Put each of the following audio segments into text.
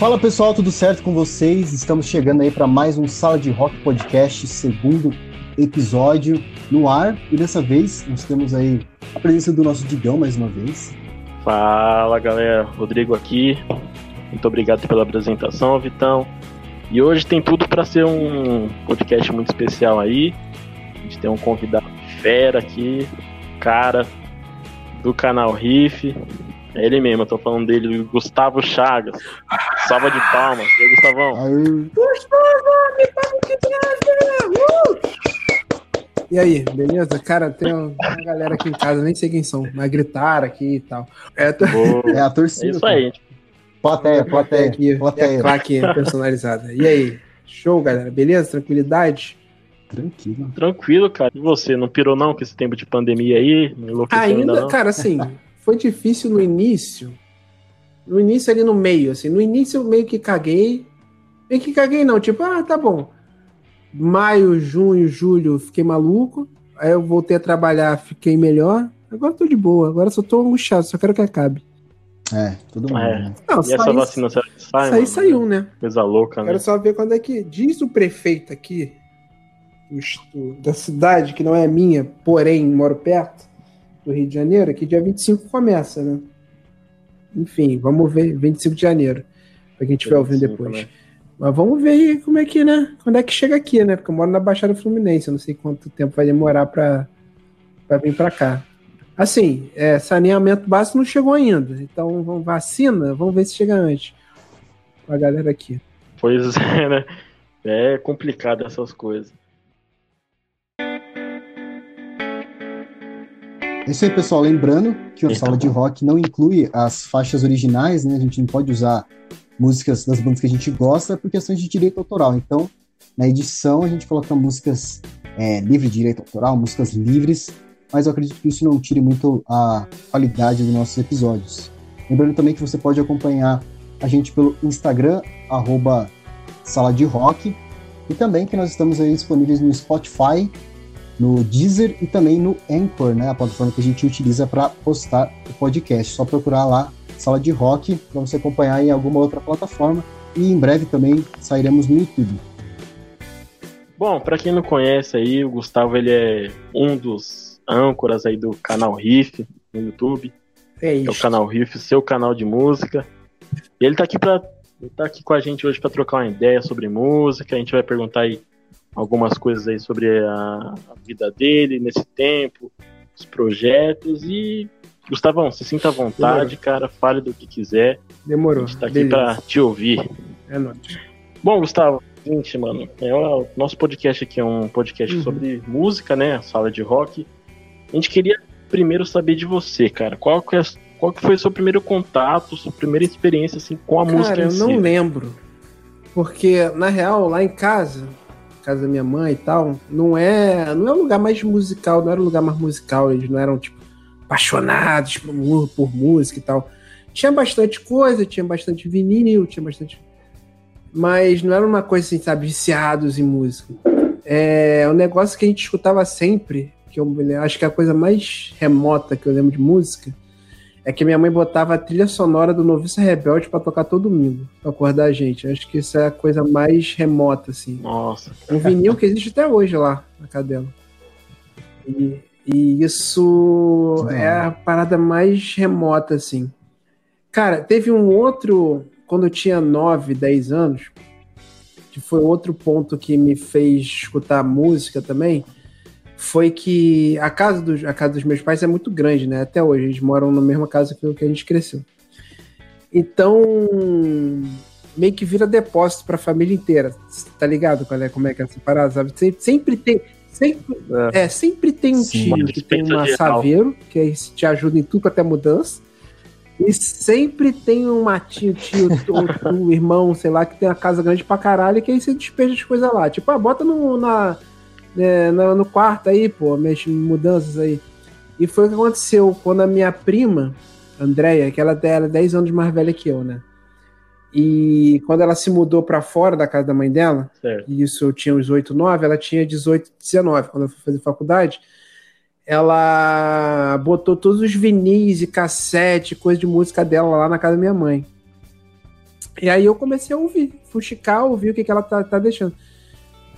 Fala pessoal, tudo certo com vocês? Estamos chegando aí para mais um Sala de Rock Podcast, segundo episódio no ar. E dessa vez nós temos aí a presença do nosso Digão mais uma vez. Fala galera, Rodrigo aqui. Muito obrigado pela apresentação, Vitão. E hoje tem tudo para ser um podcast muito especial aí. A gente tem um convidado fera aqui, cara do canal Riff, é ele mesmo, eu tô falando dele, Gustavo Chagas. Salva de palmas. E aí, Gustavão? Aí. Gustavo, me palma de uh! E aí, beleza? Cara, tem uma galera aqui em casa, nem sei quem são, mas gritaram aqui e tal. É, to... é a torcida. É isso aí. Plateia, plateia. Aqui, plateia. É claque personalizada. E aí? Show, galera? Beleza? Tranquilidade? Tranquilo. Tranquilo, cara. E você, não pirou não com esse tempo de pandemia aí? Ainda, ainda cara, assim, foi difícil no início. No início ali no meio, assim. No início eu meio que caguei. Meio que caguei não, tipo, ah, tá bom. Maio, junho, julho, fiquei maluco. Aí eu voltei a trabalhar, fiquei melhor. Agora tô de boa, agora só tô angustiado, só quero que acabe. É, tudo bem. É. Né? Não, e essa vacina sai, sai mano, saiu, né? Coisa louca, né? Quero só ver quando é que. Diz o prefeito aqui, da cidade, que não é minha, porém moro perto do Rio de Janeiro, que dia 25 começa, né? Enfim, vamos ver, 25 de janeiro, para quem estiver ouvindo depois. Né? Mas vamos ver aí como é que, né? Quando é que chega aqui, né? Porque eu moro na Baixada Fluminense, eu não sei quanto tempo vai demorar para vir para cá. Assim, é, saneamento básico não chegou ainda. Então, vamos, vacina, vamos ver se chega antes. A galera aqui. Pois é, né? É complicado essas coisas. Isso aí, pessoal. Lembrando que o Sala de Rock não inclui as faixas originais, né? A gente não pode usar músicas das bandas que a gente gosta por questões de direito autoral. Então, na edição, a gente coloca músicas é, livre de direito autoral, músicas livres, mas eu acredito que isso não tire muito a qualidade dos nossos episódios. Lembrando também que você pode acompanhar a gente pelo Instagram, arroba Sala de Rock, e também que nós estamos aí disponíveis no Spotify, no Deezer e também no Anchor, né, a plataforma que a gente utiliza para postar o podcast. Só procurar lá Sala de Rock para você acompanhar em alguma outra plataforma e em breve também sairemos no YouTube. Bom, para quem não conhece aí, o Gustavo ele é um dos âncoras aí do canal Riff no YouTube. É, isso. é o canal Riff, seu canal de música. E ele tá aqui para tá aqui com a gente hoje para trocar uma ideia sobre música. A gente vai perguntar aí algumas coisas aí sobre a, a vida dele nesse tempo, os projetos e Gustavão, se sinta à vontade, Demorou. cara, fale do que quiser. Demorou. A gente tá aqui Beleza. pra te ouvir. É nóis. Bom, Gustavo, seguinte, mano, é o nosso podcast aqui é um podcast uhum. sobre música, né? Sala de rock. A gente queria primeiro saber de você, cara. Qual que, é, qual que foi o seu primeiro contato, sua primeira experiência assim com a cara, música? Cara, eu não lembro. Porque, na real, lá em casa, casa da minha mãe e tal, não é, não é um lugar mais musical, não era um lugar mais musical, eles não eram, tipo, apaixonados por, por música e tal. Tinha bastante coisa, tinha bastante vinil, tinha bastante. Mas não era uma coisa assim, sabe, viciados em música. É um negócio que a gente escutava sempre, que eu acho que é a coisa mais remota que eu lembro de música, é que minha mãe botava a trilha sonora do Noviça Rebelde para tocar todo domingo, pra acordar a gente. Acho que isso é a coisa mais remota, assim. Nossa. Um vinil que existe até hoje lá na cadela. E, e isso Não. é a parada mais remota, assim. Cara, teve um outro, quando eu tinha 9, 10 anos, que foi outro ponto que me fez escutar música também foi que a casa, dos, a casa dos meus pais é muito grande, né? Até hoje, eles moram na mesma casa que a gente cresceu. Então, meio que vira depósito para a família inteira. Tá ligado qual é, como é que é essa parada, sabe? Sempre, sempre tem. Sempre, é. é sempre tem um Sim, tio que tem uma saveiro, que aí te ajuda em tudo até mudança. E sempre tem um matinho, tio, tu, irmão, sei lá, que tem uma casa grande pra caralho, que aí você despeja as coisas lá. Tipo, ah, bota no, na, né, no, quarto aí, pô, minhas mudanças aí. E foi o que aconteceu quando a minha prima, Andréia, que ela era 10 anos mais velha que eu, né? E quando ela se mudou para fora da casa da mãe dela, certo. e isso eu tinha uns 8, 9, ela tinha 18, 19, quando eu fui fazer faculdade, ela botou todos os vinis e cassete, coisa de música dela lá na casa da minha mãe. E aí eu comecei a ouvir, fuxicar, ouvir o que, que ela tá, tá deixando.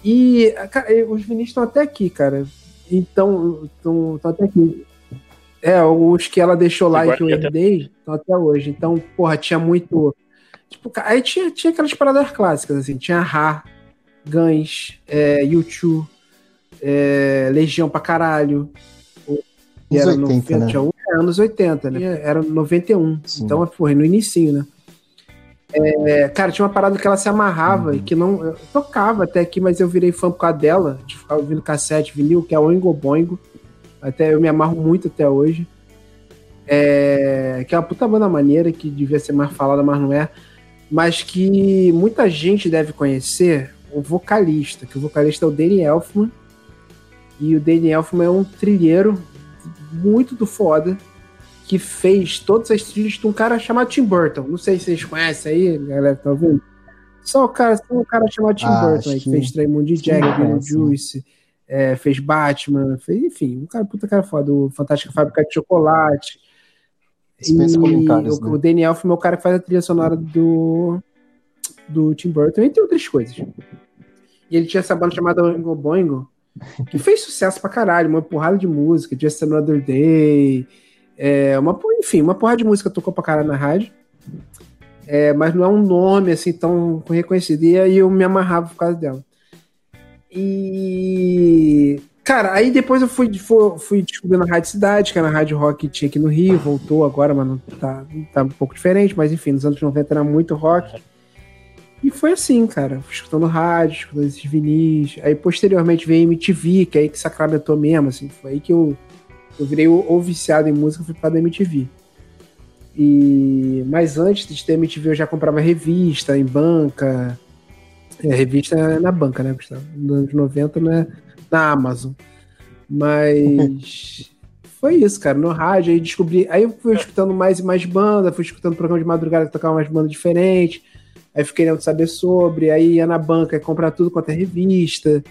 E cara, os vinis estão até aqui, cara. Então, estão até aqui. É, os que ela deixou lá e que eu herdei estão até hoje. Então, porra, tinha muito. Tipo, aí tinha, tinha aquelas paradas clássicas, assim, tinha Ra, Guns, é, YouTube, é, Legião pra caralho. Era 80, 90, né? tinha, é, anos 80, né? Era 91. Sim. Então, porra, no início, né? É, cara, tinha uma parada que ela se amarrava e que não. tocava até aqui, mas eu virei fã por causa dela, de ficar ouvindo cassete, vinil, que é Oingo Boingo. Até eu me amarro muito até hoje. É, que é uma puta banda maneira, que devia ser mais falada, mas não é. Mas que muita gente deve conhecer o vocalista, que o vocalista é o Danny Elfman. E o Danny Elfman é um trilheiro muito do foda que fez todas as trilhas de um cara chamado Tim Burton. Não sei se vocês conhecem aí, galera, tá ouvindo? Só o cara, só um cara chamado Tim ah, Burton aí, que fez Tremond Jack, Juice, é, fez Batman, fez, enfim, um cara puta cara foda, o Fantástica Fábrica de Chocolate. E o, né? o Danny Elfman é o cara que faz a trilha sonora do, do Tim Burton, entre outras coisas. E ele tinha essa banda chamada Oingo Boingo, que fez sucesso pra caralho, uma porrada de música, Just Another Day, é, uma, enfim, uma porra de música tocou pra caralho na rádio. É, mas não é um nome assim tão reconhecido. E aí eu me amarrava por causa dela. E. Cara, aí depois eu fui, fui, fui descobrindo a Rádio Cidade, que era a Rádio Rock que tinha aqui no Rio, voltou agora, mas não tá, tá um pouco diferente, mas enfim, nos anos 90 era muito rock. E foi assim, cara, fui escutando rádio, escutando esses vinis. Aí posteriormente veio MTV, que é aí que sacramentou mesmo, assim, foi aí que eu eu virei o, o viciado em música foi para da MTV. E mas antes de ter MTV eu já comprava revista em banca. É, revista na banca, né, Gustavo? Nos anos 90 né, na Amazon. Mas foi isso, cara. No rádio aí descobri. Aí eu fui escutando mais e mais banda, fui escutando programa de madrugada que tocava mais bandas diferentes. Aí fiquei querendo saber sobre, aí ia na banca comprar tudo quanto é revista.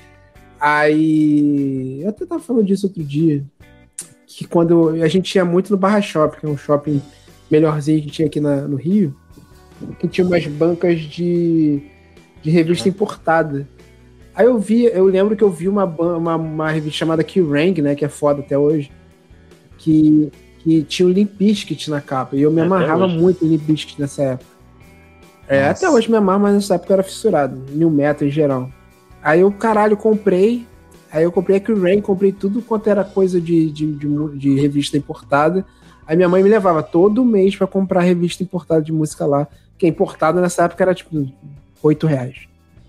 Aí. Eu até tava falando disso outro dia que quando a gente ia muito no Barra Shopping, que é um shopping melhorzinho que tinha aqui na, no Rio, que tinha umas bancas de, de revista importada. Aí eu vi, eu lembro que eu vi uma, uma, uma revista chamada Kerrang, né, que é foda até hoje, que, que tinha o Limp Bizkit na capa, e eu me amarrava muito em Limp Bizkit nessa época. É, até hoje me amarro, mas nessa época eu era fissurado, New Metal em geral. Aí eu, caralho, comprei, Aí eu comprei a Rain, comprei tudo quanto era coisa de, de, de, de, revista importada. Aí minha mãe me levava todo mês para comprar revista importada de música lá. Que importada nessa época era tipo 8 reais.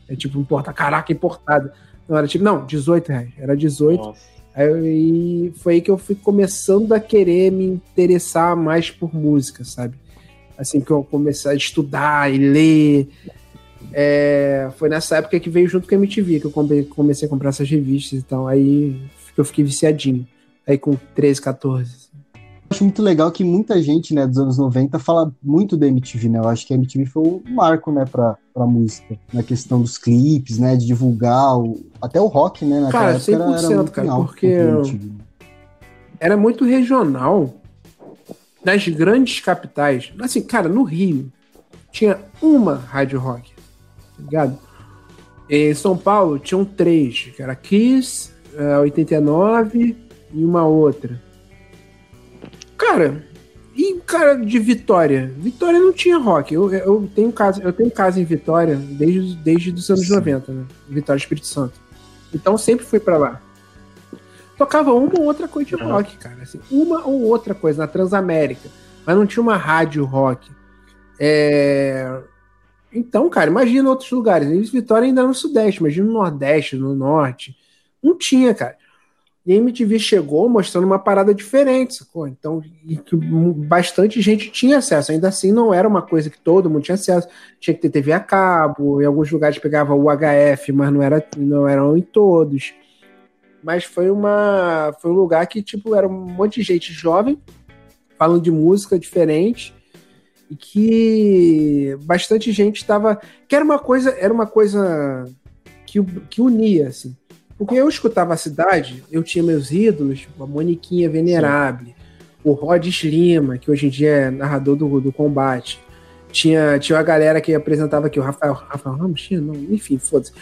É tipo, importa, caraca, importada. Não, era tipo, não, 18 reais. Era 18. Nossa. Aí foi aí que eu fui começando a querer me interessar mais por música, sabe? Assim que eu comecei a estudar e ler. É, foi nessa época que veio junto com a MTV que eu comecei a comprar essas revistas, então aí eu fiquei viciadinho. Aí com 13, 14. Acho muito legal que muita gente, né, dos anos 90 fala muito da MTV, né? Eu acho que a MTV foi um marco, né, pra, pra música. Na questão dos clipes, né, de divulgar o, até o rock, né? Naquela cara, 100%, era, era cara, porque era muito regional das grandes capitais. Assim, cara, no Rio tinha uma rádio rock ligado? Em São Paulo tinham três, que era Kiss, uh, 89 e uma outra. Cara, e cara de Vitória? Vitória não tinha rock. Eu, eu tenho casa, eu tenho casa em Vitória desde, desde os anos Sim. 90, né? Vitória Espírito Santo. Então sempre fui para lá. Tocava uma ou outra coisa de rock, cara. Assim, uma ou outra coisa na Transamérica. Mas não tinha uma rádio rock. É, então, cara, imagina outros lugares. Eles Vitória ainda no Sudeste, imagina no Nordeste, no Norte. Não tinha, cara. E a MTV chegou mostrando uma parada diferente, sacou? Então, bastante gente tinha acesso. Ainda assim, não era uma coisa que todo mundo tinha acesso. Tinha que ter TV a cabo, em alguns lugares pegava o HF, mas não, era, não eram em todos. Mas foi uma foi um lugar que, tipo, era um monte de gente jovem, falando de música diferente e que bastante gente estava que era uma coisa era uma coisa que, que unia assim porque eu escutava a cidade eu tinha meus ídolos tipo, a Moniquinha Venerável o Rod Lima que hoje em dia é narrador do, do combate tinha, tinha uma galera que apresentava aqui, o Rafael, Rafael Ramos, tinha, não, enfim, foda-se.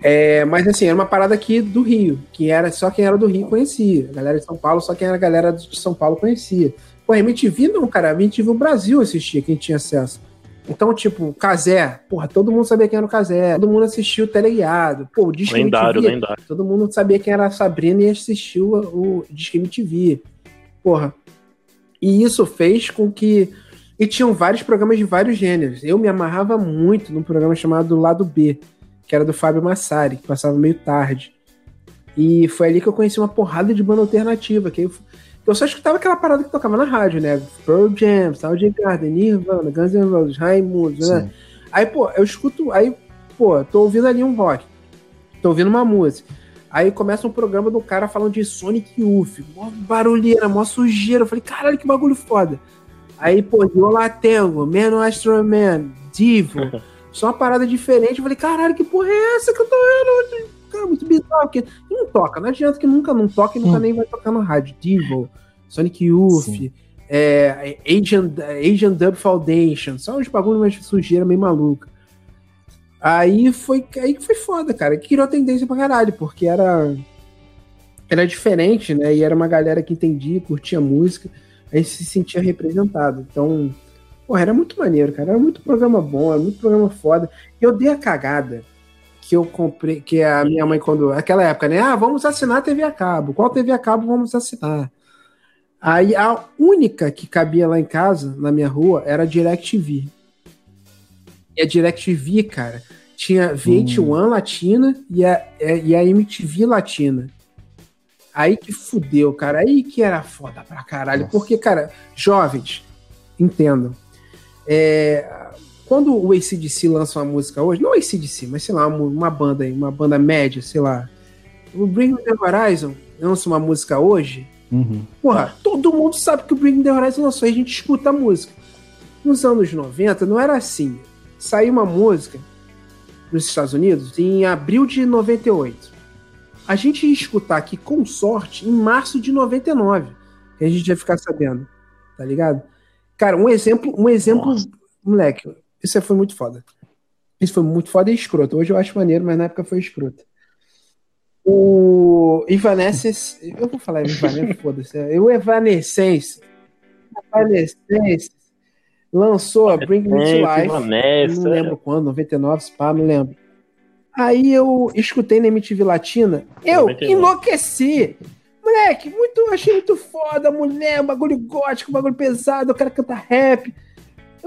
É, mas assim, era uma parada aqui do Rio, que era só quem era do Rio conhecia. A galera de São Paulo, só quem era a galera de São Paulo conhecia. Pô, a MTV não, cara, a MTV o Brasil assistia, quem tinha acesso. Então, tipo, Casé, porra, todo mundo sabia quem era o Casé, todo mundo assistiu o Teleguiado, pô, o Disque lendário, MTV, lendário. todo mundo sabia quem era a Sabrina e assistiu o, o Disque MTV. Porra. E isso fez com que. E tinham vários programas de vários gêneros. Eu me amarrava muito num programa chamado Lado B, que era do Fábio Massari, que passava meio tarde. E foi ali que eu conheci uma porrada de banda alternativa, que eu eu só escutava aquela parada que tocava na rádio, né? Pearl Jam, Soundgarden, Nirvana, Guns N' Roses, Raimundo, né? Aí, pô, eu escuto, aí, pô, tô ouvindo ali um rock, tô ouvindo uma música. Aí começa um programa do cara falando de Sonic Youth, mó barulheira, mó sujeira. Eu falei, caralho, que bagulho foda. Aí, pô, Yola Tango, Man Astro Man, Divo, só uma parada diferente. Eu falei, caralho, que porra é essa que eu tô vendo? Cara, muito bizarro, porque não toca. Não adianta que nunca não toca e nunca nem vai tocar no rádio. Divo, Sonic Youth, é, Asian, Asian Dub Foundation, só uns bagulho mais sujeira meio maluca. Aí foi aí que foi foda, cara. Que criou tendência pra caralho, porque era era diferente, né? E era uma galera que entendia, curtia música, aí se sentia representado. Então, porra, era muito maneiro, cara. Era muito programa bom, era muito programa foda. E eu dei a cagada que eu comprei, que a minha mãe, quando. Aquela época, né? Ah, vamos assinar a TV a cabo. Qual TV a cabo vamos assinar? Aí a única que cabia lá em casa, na minha rua, era a DirecTV. E a DirecTV, cara, tinha VH1 hum. Latina e a, e a MTV Latina. Aí que fudeu, cara. Aí que era foda pra caralho. Nossa. Porque, cara, jovens, entendam. É, quando o ACDC lança uma música hoje, não o ACDC, mas sei lá, uma, uma banda aí, uma banda média, sei lá. O Bring Me The Horizon lança uma música hoje, Uhum. Porra, todo mundo sabe que o Bring the Horizon lançou e a gente escuta a música. Nos anos 90 não era assim. Saiu uma música nos Estados Unidos em abril de 98. A gente ia escutar aqui com sorte em março de 99. Que a gente ia ficar sabendo. Tá ligado? Cara, um exemplo, um exemplo, Nossa. moleque, isso foi muito foda. Isso foi muito foda e escroto. Hoje eu acho maneiro, mas na época foi escroto. O Evanescence. Eu vou falar Evanescence, foda-se. O Evanescence. Evanescence lançou a Bring Me to Life. Não lembro quando, 99, pá, não lembro. Aí eu escutei na MTV Latina. Eu 99. enlouqueci. Moleque, muito, achei muito foda, mulher, bagulho gótico, bagulho pesado, eu quero cantar rap.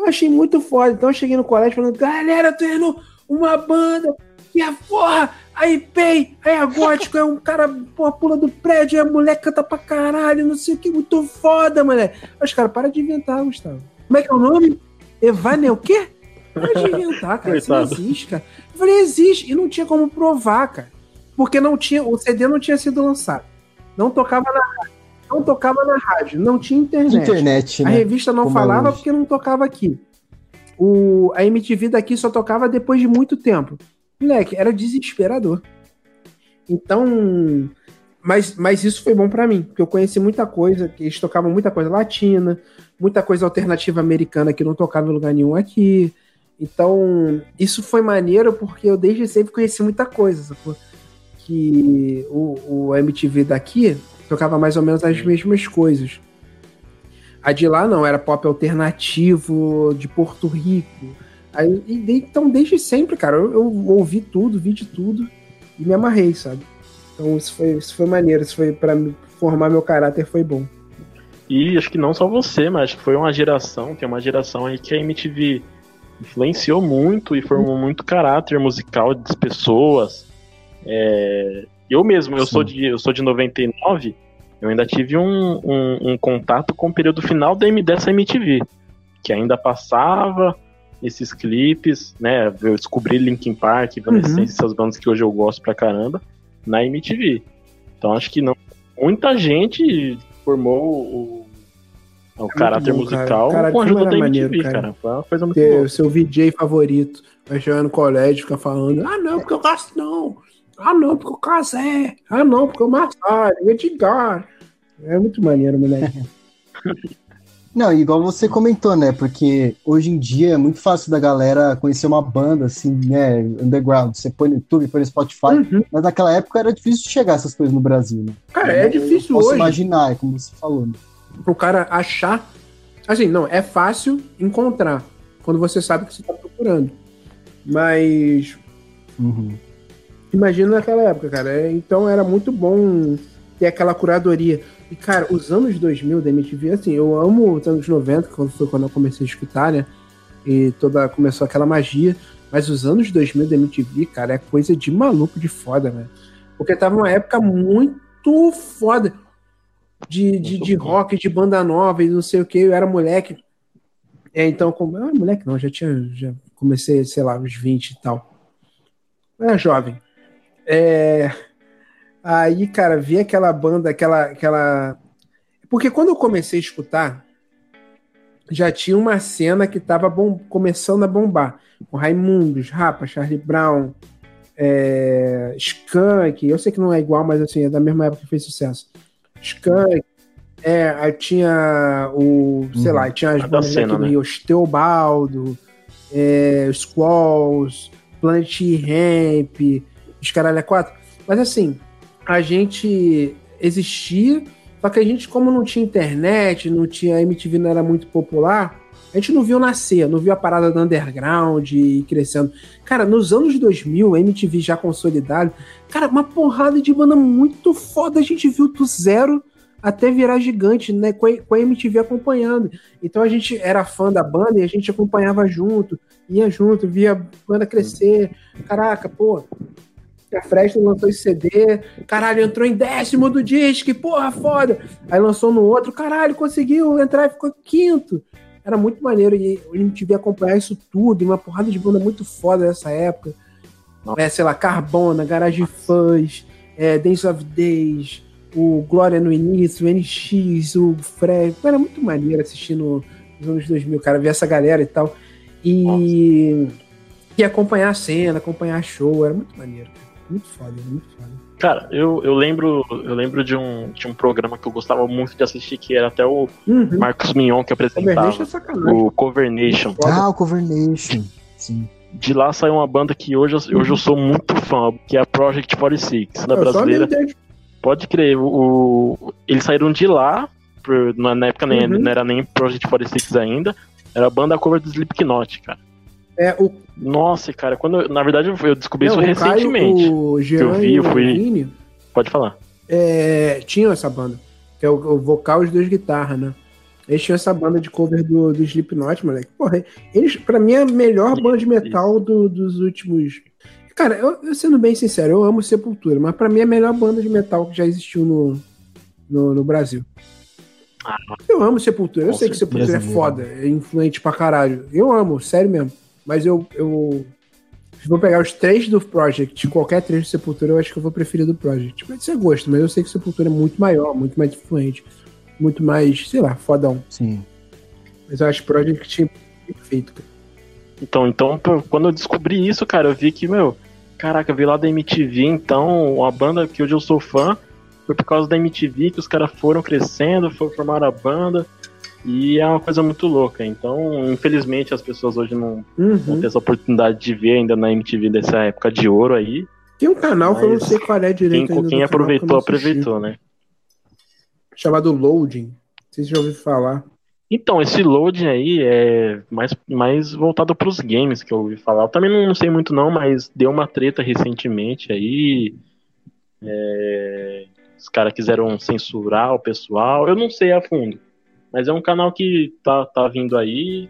Eu achei muito foda. Então eu cheguei no colégio falando, galera, tô indo uma banda que é porra, aí pei, aí a gótico, é um cara, porra, pula do prédio, aí a mulher canta pra caralho, não sei o que, muito foda, mulher. Os caras, para de inventar, Gustavo. Como é que é o nome? Evane o quê? Para de inventar, cara. Isso não existe, cara. Eu falei, existe. E não tinha como provar, cara. Porque não tinha, o CD não tinha sido lançado. Não tocava na rádio. Não tocava na rádio. Não tinha internet. Internet, né? A revista não como é falava é porque não tocava aqui. O, a MTV daqui só tocava depois de muito tempo. Moleque, era desesperador. Então, mas, mas isso foi bom para mim, porque eu conheci muita coisa, que eles tocavam muita coisa latina, muita coisa alternativa americana que não tocava em lugar nenhum aqui. Então, isso foi maneiro porque eu desde sempre conheci muita coisa, sacou? Que o, o MTV daqui tocava mais ou menos as mesmas coisas. A de lá não, era pop alternativo de Porto Rico, Aí, então, desde sempre, cara, eu, eu, ouvi tudo, vi de tudo e me amarrei, sabe? Então isso foi, isso foi maneiro, isso foi para formar meu caráter foi bom. E acho que não só você, mas foi uma geração, tem uma geração aí que a MTV influenciou muito e formou muito caráter musical das pessoas. É, eu mesmo, eu sou, de, eu sou de 99, eu ainda tive um, um, um contato com o período final da, dessa MTV, que ainda passava esses clipes, né? Eu descobri Linkin Park, Evanescence, uhum. essas bandas que hoje eu gosto pra caramba, na MTV. Então acho que não. Muita gente formou o, o é caráter bom, musical cara. com a ajuda da MTV, maneiro, cara. cara. Foi uma coisa muito Ter boa. O seu VJ favorito vai chegar no colégio ficar falando: ah, não, porque eu gasto não. Ah, não, porque eu casé. Ah, não, porque eu Massari, Edgar. É muito maneiro, moleque. Não, igual você comentou, né? Porque hoje em dia é muito fácil da galera conhecer uma banda, assim, né? Underground. Você põe no YouTube, põe no Spotify. Uhum. Mas naquela época era difícil chegar essas coisas no Brasil, né? Cara, é difícil posso hoje. imaginar, é como você falou. Né? O cara achar. Assim, não, é fácil encontrar quando você sabe o que você está procurando. Mas. Uhum. Imagina naquela época, cara. Então era muito bom ter aquela curadoria. E, cara, os anos 2000 da MTV, assim, eu amo os anos 90, quando foi quando eu comecei a escutar, né? E toda começou aquela magia. Mas os anos 2000 da MTV, cara, é coisa de maluco de foda, né? Porque tava uma época muito foda de, de, de rock, de banda nova e não sei o que. Eu era moleque. É, então, como. Ah, moleque não, já tinha. Já comecei, sei lá, uns 20 e tal. Eu era jovem. É. Aí, cara, vi aquela banda, aquela, aquela. Porque quando eu comecei a escutar, já tinha uma cena que tava bom... começando a bombar. Com Raimundos, Rapa, Charlie Brown, é... Skank. Eu sei que não é igual, mas assim, é da mesma época que fez sucesso. Skank. É, aí tinha o. Sei uhum. lá, tinha as bandas cena, aqui né? É, Squalls, Planet Ramp, os caralho é quatro. Mas assim, a gente existia, só que a gente, como não tinha internet, não tinha a MTV não era muito popular, a gente não viu nascer, não viu a parada do underground e crescendo. Cara, nos anos 2000, a MTV já consolidado, cara, uma porrada de banda muito foda a gente viu do zero até virar gigante, né, com a, MTV acompanhando. Então a gente era fã da banda e a gente acompanhava junto, ia junto, via a banda crescer. Caraca, pô, a Fresno lançou esse CD, caralho, entrou em décimo do disco, porra, foda. Aí lançou no outro, caralho, conseguiu entrar e ficou quinto. Era muito maneiro e a gente via acompanhar isso tudo, e uma porrada de banda muito foda nessa época. É, sei lá, Carbona, Garage Fuzz, é, Dance of Days, o Glória no início, o NX, o Fred. Era muito maneiro assistindo nos anos 2000, cara, ver essa galera e tal. E, e acompanhar a cena, acompanhar show, era muito maneiro. Muito foda, muito foda. Cara, eu, eu lembro eu lembro de um, de um programa que eu gostava muito de assistir, que era até o uhum. Marcos Mignon que apresentava. É o Cover Nation. Ah, o Cover Nation. Sim. De lá saiu uma banda que hoje, hoje eu sou muito fã, que é a Project 46, da brasileira. Pode crer, o, o, eles saíram de lá, por, na época nem, uhum. não era nem Project 46 ainda, era a banda cover do Slipknot, cara. É, o... Nossa, cara, quando eu, na verdade eu descobri Não, isso recentemente. Caio, o Jean eu vi, eu fui. Pode falar. É, tinham essa banda, que é o, o vocal e as duas guitarras, né? Eles tinham essa banda de cover do, do Slipknot, moleque. Porra, eles, pra mim, é a melhor banda de metal do, dos últimos. Cara, eu, eu, sendo bem sincero, eu amo Sepultura, mas pra mim é a melhor banda de metal que já existiu no, no, no Brasil. Ah, eu amo Sepultura, eu sei que Sepultura é foda, é influente pra caralho. Eu amo, sério mesmo. Mas eu, eu. Se vou pegar os três do Project, qualquer três do Sepultura, eu acho que eu vou preferir do Project. Pode ser gosto, mas eu sei que o Sepultura é muito maior, muito mais influente, muito mais, sei lá, fodão. Sim. Mas eu acho Project perfeito, cara. Então, então, quando eu descobri isso, cara, eu vi que, meu, caraca, eu vi lá da MTV, então, uma banda que hoje eu sou fã, foi por causa da MTV que os caras foram crescendo, foram formar a banda. E é uma coisa muito louca. Então, infelizmente, as pessoas hoje não, uhum. não têm essa oportunidade de ver ainda na MTV dessa época de ouro aí. Tem um canal que eu não sei qual é direito. Quem, quem aproveitou, aproveitou, né? Chamado Loading. Não sei se já ouviu falar. Então, esse loading aí é mais, mais voltado para os games que eu ouvi falar. Eu também não, não, sei muito não, mas deu uma treta recentemente aí. É, os caras quiseram censurar o pessoal. Eu não sei a fundo. Mas é um canal que tá, tá vindo aí.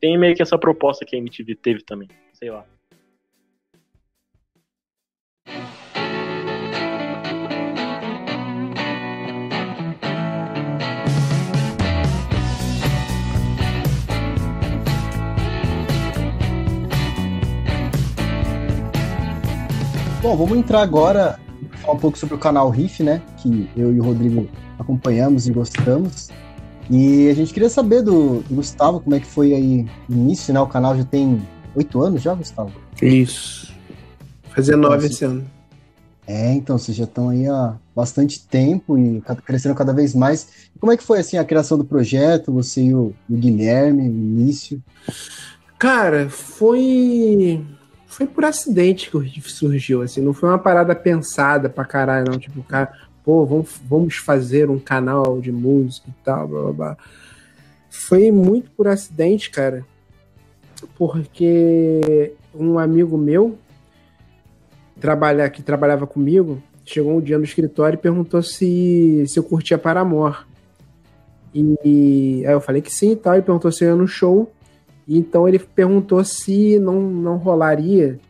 Tem meio que essa proposta que a MTV teve também. Sei lá. Bom, vamos entrar agora falar um pouco sobre o canal Riff, né? Que eu e o Rodrigo acompanhamos e gostamos. E a gente queria saber do, do, Gustavo como é que foi aí o início, né? O canal já tem oito anos já, Gustavo? Isso. Fazer nove esse ano. É, então, vocês já estão aí há bastante tempo e crescendo cada vez mais. Como é que foi assim a criação do projeto, você e o, o Guilherme, no início? Cara, foi foi por acidente que o surgiu, assim, não foi uma parada pensada pra caralho, não, tipo, cara, pô, vamos, vamos fazer um canal de música e tal, blá blá blá. Foi muito por acidente, cara, porque um amigo meu trabalha, que trabalhava comigo, chegou um dia no escritório e perguntou se, se eu curtia Paramore. E aí eu falei que sim e tal, ele perguntou se eu ia no show. E então ele perguntou se não, não rolaria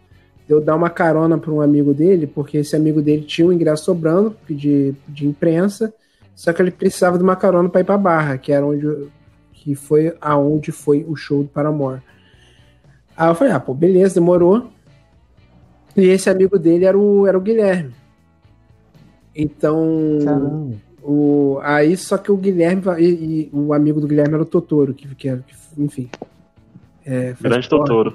eu dar uma carona para um amigo dele, porque esse amigo dele tinha um ingresso sobrando de, de imprensa, só que ele precisava de uma carona para ir para Barra, que era onde que foi aonde foi o show do Paramore. Aí eu falei, ah, pô, beleza, demorou. E esse amigo dele era o, era o Guilherme. Então, o, aí só que o Guilherme e, e, o amigo do Guilherme era o Totoro, que, que, que enfim. É, Grande Totoro.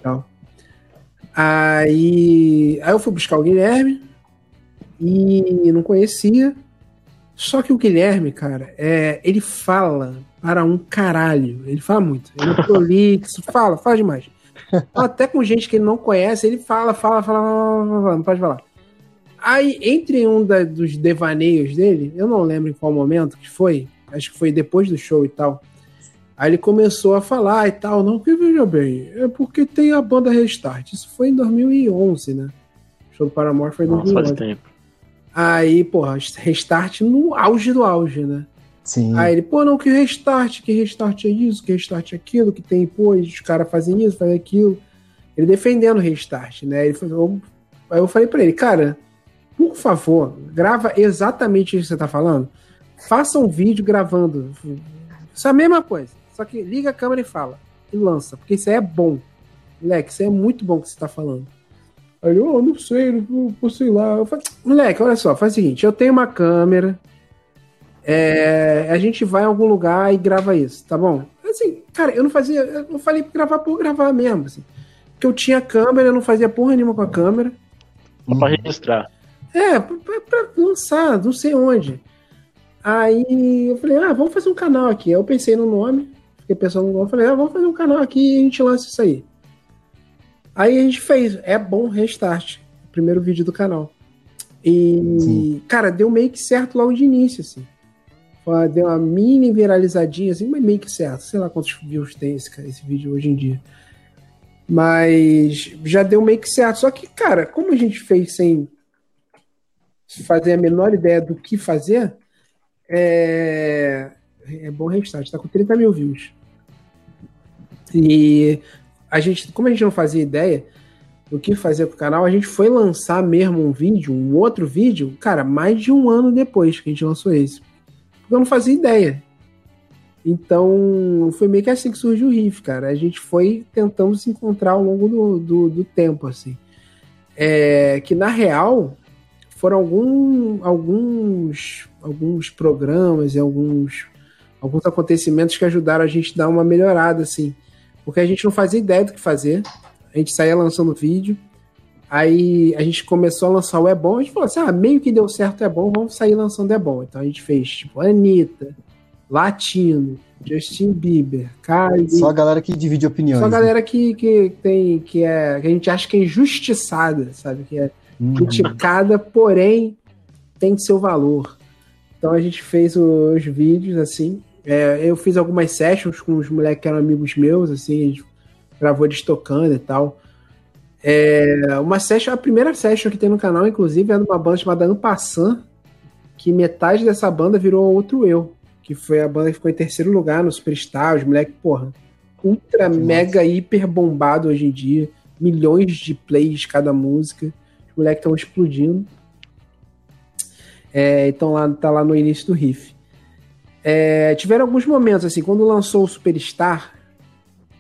Aí, aí eu fui buscar o Guilherme e não conhecia. Só que o Guilherme, cara, é, ele fala para um caralho. Ele fala muito. Ele é prolixo, fala, fala demais. Até com gente que ele não conhece, ele fala, fala, fala, não pode falar. Aí, entre um da, dos devaneios dele, eu não lembro em qual momento que foi, acho que foi depois do show e tal. Aí ele começou a falar e tal, não, que veja bem, é porque tem a banda Restart. Isso foi em 2011, né? O show do Paramore foi em 2011. Nossa, faz tempo. Aí, porra, Restart no auge do auge, né? Sim. Aí ele, pô, não, que restart, que restart é isso, que restart é aquilo, que tem, pô, os caras fazem isso, fazem aquilo. Ele defendendo o restart, né? Ele falou, aí eu falei pra ele, cara, por favor, grava exatamente isso que você tá falando. Faça um vídeo gravando. Isso é a mesma coisa. Só que liga a câmera e fala. E lança. Porque isso aí é bom. Moleque, isso aí é muito bom que você tá falando. Aí eu, oh, não sei, não, sei lá. Eu falei, moleque, olha só, faz o seguinte, eu tenho uma câmera, é, a gente vai em algum lugar e grava isso, tá bom? Assim, cara, eu não fazia, eu não falei pra gravar por gravar mesmo, assim. Porque eu tinha câmera, eu não fazia porra nenhuma com a câmera. Só pra registrar. É, pra, pra, lançar, não sei onde. Aí eu falei, ah, vamos fazer um canal aqui. Aí eu pensei no nome, fiquei pensando nome, falei, ah, vamos fazer um canal aqui e a gente lança isso aí. Aí a gente fez, é bom restart, primeiro vídeo do canal. E, Sim. cara, deu meio que certo logo de início, assim deu uma mini viralizadinha, assim, mas meio que certo. Sei lá quantos views tem esse, esse vídeo hoje em dia. Mas já deu meio que certo. Só que, cara, como a gente fez sem fazer a menor ideia do que fazer, é, é bom restart. Tá com 30 mil views. E a gente, como a gente não fazia ideia do que fazer com o canal, a gente foi lançar mesmo um vídeo, um outro vídeo, cara, mais de um ano depois que a gente lançou esse eu não fazia ideia. Então, foi meio que assim que surgiu o riff, cara. A gente foi tentando se encontrar ao longo do, do, do tempo, assim. É, que, na real, foram algum, alguns, alguns programas e alguns, alguns acontecimentos que ajudaram a gente a dar uma melhorada, assim. Porque a gente não fazia ideia do que fazer. A gente saía lançando vídeo. Aí a gente começou a lançar o É Bom, a gente falou assim, ah, meio que deu certo É Bom, vamos sair lançando É Bom. Então a gente fez, tipo, Anitta, Latino, Justin Bieber, Kylie... Só a galera que divide opiniões. Só a né? galera né? que, que tem, que é, que a gente acha que é injustiçada, sabe? Que é uhum. criticada, porém tem seu valor. Então a gente fez os vídeos, assim, é, eu fiz algumas sessions com os moleques que eram amigos meus, assim, a gente gravou eles tocando e tal. É, uma session, a primeira session que tem no canal, inclusive, é de uma banda chamada Ampassan, que metade dessa banda virou outro eu, que foi a banda que ficou em terceiro lugar no Superstar, os moleques, porra, ultra, Nossa. mega, hiper bombado hoje em dia, milhões de plays cada música, os moleques estão explodindo. É, então lá, tá lá no início do riff. É, tiveram alguns momentos, assim, quando lançou o Superstar,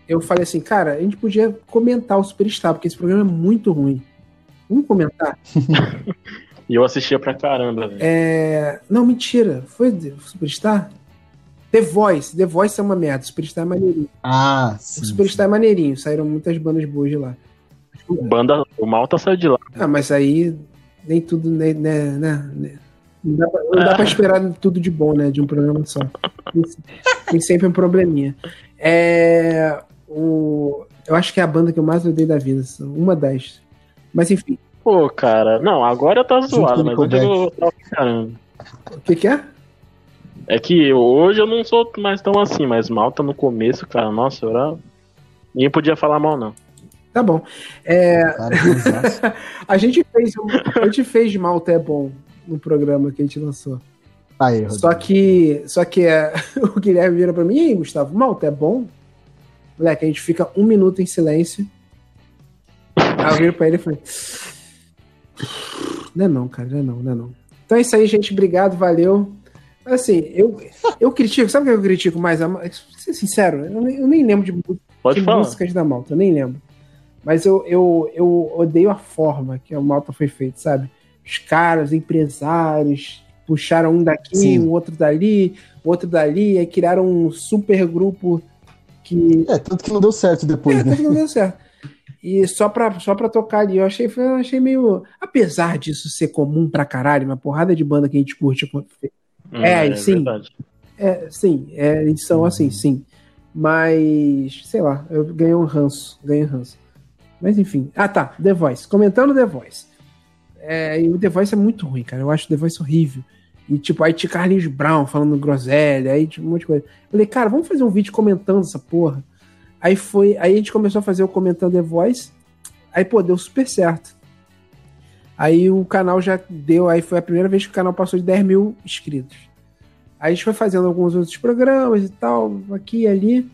eu falei assim, cara, a gente podia comentar o Superstar, porque esse programa é muito ruim. Vamos comentar? e eu assistia pra caramba, velho. É... Não, mentira. Foi Superstar? The Voice. The Voice é uma merda. O Superstar é maneirinho. Ah, sim. O Superstar sim. é maneirinho. Saíram muitas bandas boas de lá. Banda, o Malta saiu de lá. Ah, mas aí nem tudo, né, né, né, Não dá, pra, não dá pra esperar tudo de bom, né? De um programa só. Tem sempre um probleminha. É, o, eu acho que é a banda que eu mais odeio da vida. Uma das. Mas enfim. Pô, cara, não, agora tá zoado, mas hoje eu tava caramba. O que, que é? É que hoje eu não sou mais tão assim, mas Malta no começo, cara, nossa, eu era. Ninguém podia falar mal, não. Tá bom. É... a, gente fez, a gente fez Malta é bom no programa que a gente lançou. Aí, só que, só que é, o Guilherme vira pra mim, e aí, Gustavo, Malta é bom? Moleque, a gente fica um minuto em silêncio. Aí eu viro pra ele e falei. Não é não, cara, não é não, não é não. Então é isso aí, gente. Obrigado, valeu. Assim, eu, eu critico, sabe o que eu critico mais? Ser sincero, eu nem, eu nem lembro de, de músicas da Malta, eu nem lembro. Mas eu, eu, eu odeio a forma que a Malta foi feita, sabe? Os caras, empresários, puxaram um daqui, Sim. um outro dali, outro dali, aí criaram um super grupo que. É, tanto que não deu certo depois, é, né? Tanto que não deu certo. E só pra, só pra tocar ali, eu achei, eu achei meio. Apesar disso ser comum pra caralho, uma porrada de banda que a gente curte. Hum, é, é, sim. É, sim, é, eles são assim, sim. Mas, sei lá, eu ganhei um ranço. Ganhei um ranço. Mas enfim. Ah, tá. The Voice. Comentando The Voice. É, e o The Voice é muito ruim, cara. Eu acho o The Voice horrível. E tipo, aí tinha Carlinhos Brown falando groselha, aí tipo, um monte de coisa. Eu falei, cara, vamos fazer um vídeo comentando essa porra. Aí foi. Aí a gente começou a fazer o comentando The Voice. Aí, pô, deu super certo. Aí o canal já deu. Aí foi a primeira vez que o canal passou de 10 mil inscritos. Aí a gente foi fazendo alguns outros programas e tal, aqui e ali.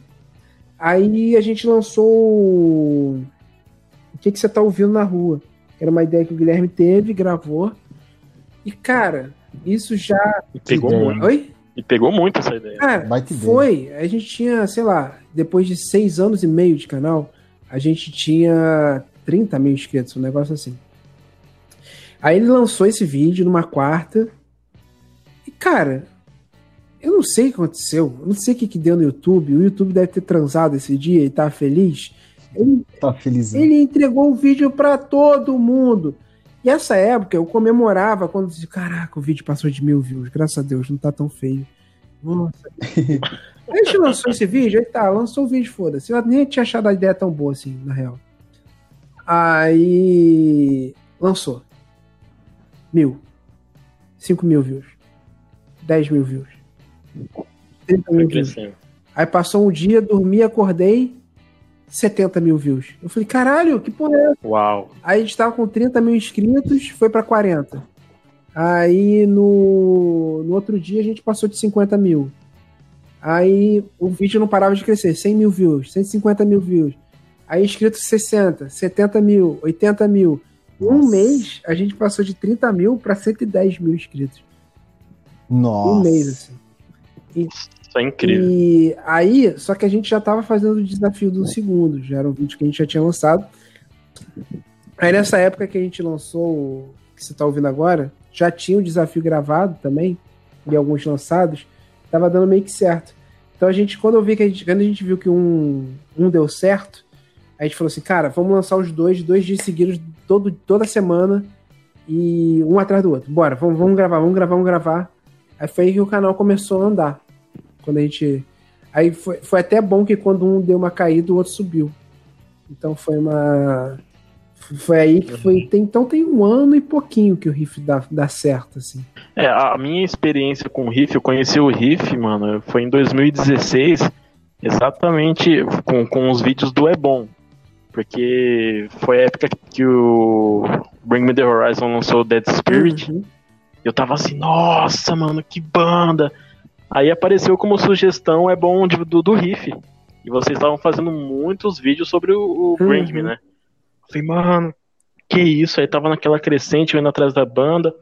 Aí a gente lançou o que, que você tá ouvindo na rua. Era uma ideia que o Guilherme teve, gravou. E, cara, isso já. E pegou muito. Oi? E pegou muito essa ideia. Cara, foi. A gente tinha, sei lá, depois de seis anos e meio de canal, a gente tinha 30 mil inscritos, um negócio assim. Aí ele lançou esse vídeo numa quarta. E, cara, eu não sei o que aconteceu. Eu não sei o que, que deu no YouTube. O YouTube deve ter transado esse dia e tá feliz. Ele, tá feliz. Ele entregou o vídeo para todo mundo. E essa época eu comemorava quando disse, caraca, o vídeo passou de mil views, graças a Deus, não tá tão feio. Nossa. a gente lançou esse vídeo, aí tá, lançou o vídeo, foda-se. Eu nem tinha achado a ideia tão boa assim, na real. Aí. Lançou. Mil. Cinco mil views. Dez mil views. 30 mil views. Aí passou um dia, dormi, acordei, 70 mil views. Eu falei, caralho, que porra é essa? Uau. Aí a gente tava com 30 mil inscritos, foi para 40. Aí no, no outro dia a gente passou de 50 mil. Aí o vídeo não parava de crescer, 100 mil views, 150 mil views. Aí inscritos 60, 70 mil, 80 mil. Nossa. Um mês a gente passou de 30 mil para 110 mil inscritos. Nossa. Um mês, assim. E é incrível. E aí, só que a gente já estava fazendo o desafio do segundo, já era um vídeo que a gente já tinha lançado. Aí nessa época que a gente lançou, que você está ouvindo agora, já tinha o desafio gravado também, e alguns lançados, tava dando meio que certo. Então a gente, quando eu vi que a gente, quando a gente viu que um, um deu certo, a gente falou assim, cara, vamos lançar os dois, dois dias seguidos, todo, toda semana, e um atrás do outro. Bora, vamos, vamos gravar, vamos gravar, vamos gravar. Aí foi aí que o canal começou a andar. Quando a gente. Aí foi, foi até bom que quando um deu uma caída, o outro subiu. Então foi uma. Foi aí que foi. Tem, então tem um ano e pouquinho que o riff dá, dá certo, assim. É, a minha experiência com o riff, eu conheci o riff, mano, foi em 2016, exatamente com, com os vídeos do É Bom. Porque foi a época que o Bring Me the Horizon lançou Dead Spirit. Uhum. Eu tava assim, nossa, mano, que banda! Aí apareceu como sugestão, é bom de, do, do riff. E vocês estavam fazendo muitos vídeos sobre o, o uhum. Bring Me, né? Falei, mano, que isso? Aí tava naquela crescente, eu indo atrás da banda.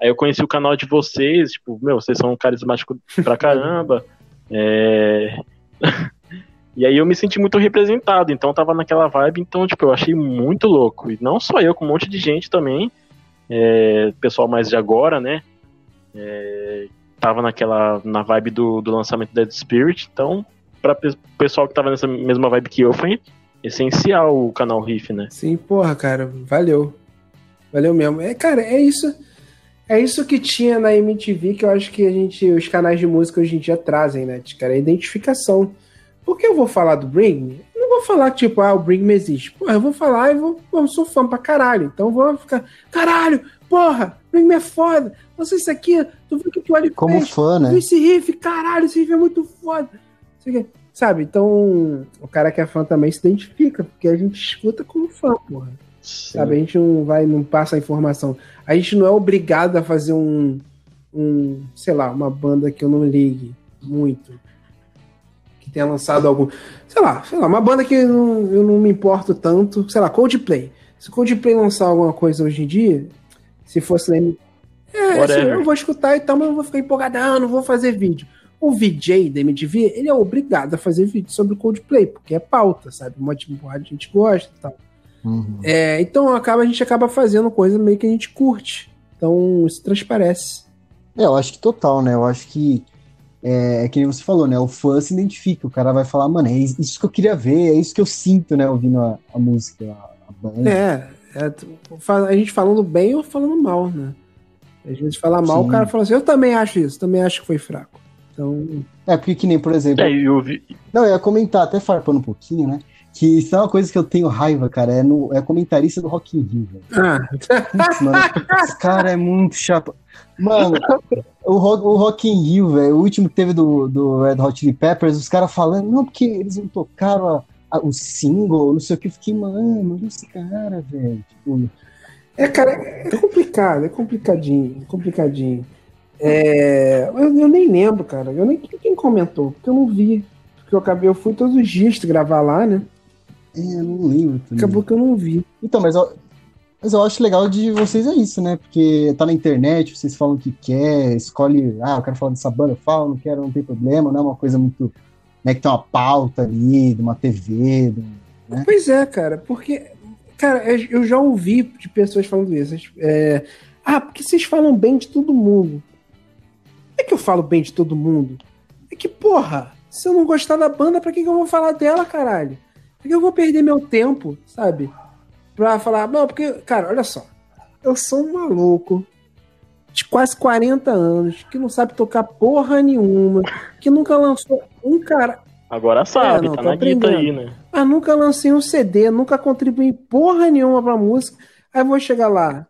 Aí eu conheci o canal de vocês, tipo, meu, vocês são carismáticos pra caramba. é... e aí eu me senti muito representado, então eu tava naquela vibe, então, tipo, eu achei muito louco. E não só eu, com um monte de gente também, é... pessoal mais de agora, né? É tava naquela na vibe do, do lançamento Dead Spirit, então para o pessoal que tava nessa mesma vibe que eu foi essencial o canal Riff, né? Sim, porra, cara, valeu. Valeu mesmo. É, cara, é isso. É isso que tinha na MTV que eu acho que a gente, os canais de música hoje em dia trazem, né? Cara, a identificação. Porque eu vou falar do Bring vou falar tipo, ah, o Bring Me existe. Porra, eu vou falar e vou, eu sou fã pra caralho. Então vou ficar, caralho, porra, Bring Me é foda. Nossa, isso aqui, tu viu que o Ali Como fez? fã, né? Esse riff, caralho, esse riff é muito foda. Sabe? Então, o cara que é fã também se identifica, porque a gente escuta como fã, porra. Sim. Sabe? A gente não vai, não passa a informação. A gente não é obrigado a fazer um, um, sei lá, uma banda que eu não ligue muito. Tenha lançado algum. Sei lá, sei lá, uma banda que eu não, eu não me importo tanto. Sei lá, Coldplay. Se Coldplay lançar alguma coisa hoje em dia, se fosse. É, assim, eu vou escutar e tal, mas eu vou ficar empolgadão, não vou fazer vídeo. O VJ da MTV, ele é obrigado a fazer vídeo sobre Coldplay, porque é pauta, sabe? Um monte de gente gosta e tal. Uhum. É, então acaba, a gente acaba fazendo coisa meio que a gente curte. Então isso transparece. É, eu acho que total, né? Eu acho que é, é que nem você falou, né? O fã se identifica, o cara vai falar, mano, é isso que eu queria ver, é isso que eu sinto, né? Ouvindo a, a música, a, a banda. É, é, a gente falando bem ou falando mal, né? A gente fala mal, Sim. o cara fala assim, eu também acho isso, também acho que foi fraco. Então. É, porque que nem, por exemplo. É, eu vi... Não, eu ia comentar, até farpando um pouquinho, né? Que isso é uma coisa que eu tenho raiva, cara. É, no, é comentarista do Rock in Rio, velho. Ah. Putz, mano, esse cara é muito chato. Mano, o, rock, o Rock in Rio, velho, o último que teve do, do Red Hot Chili Peppers, os caras falando, não, porque eles não tocaram a, a, o single, não sei o que. Eu fiquei, mano, esse cara, velho. Tipo... É, cara, é complicado, é complicadinho, é complicadinho. É, eu, eu, nem lembro, cara. Eu nem quem comentou, porque eu não vi. Porque eu acabei, eu fui todos os dias gravar lá, né? É, eu não lembro. Também. Acabou que eu não vi. Então, mas eu, mas eu acho legal de vocês é isso, né? Porque tá na internet, vocês falam o que quer, escolhe, ah, eu quero falar dessa banda, eu falo, não quero, não tem problema, não é uma coisa muito. Né, que tem uma pauta ali, de uma TV. De, né? Pois é, cara, porque. Cara, é, eu já ouvi de pessoas falando isso. É, ah, porque vocês falam bem de todo mundo. Não é que eu falo bem de todo mundo. É que, porra, se eu não gostar da banda, pra que, que eu vou falar dela, caralho? Por que eu vou perder meu tempo, sabe? Pra falar, não, porque, cara, olha só. Eu sou um maluco de quase 40 anos, que não sabe tocar porra nenhuma, que nunca lançou um cara. Agora sabe, é, não, tá na guita aí, né? Mas nunca lancei um CD, nunca contribuí porra nenhuma pra música. Aí vou chegar lá,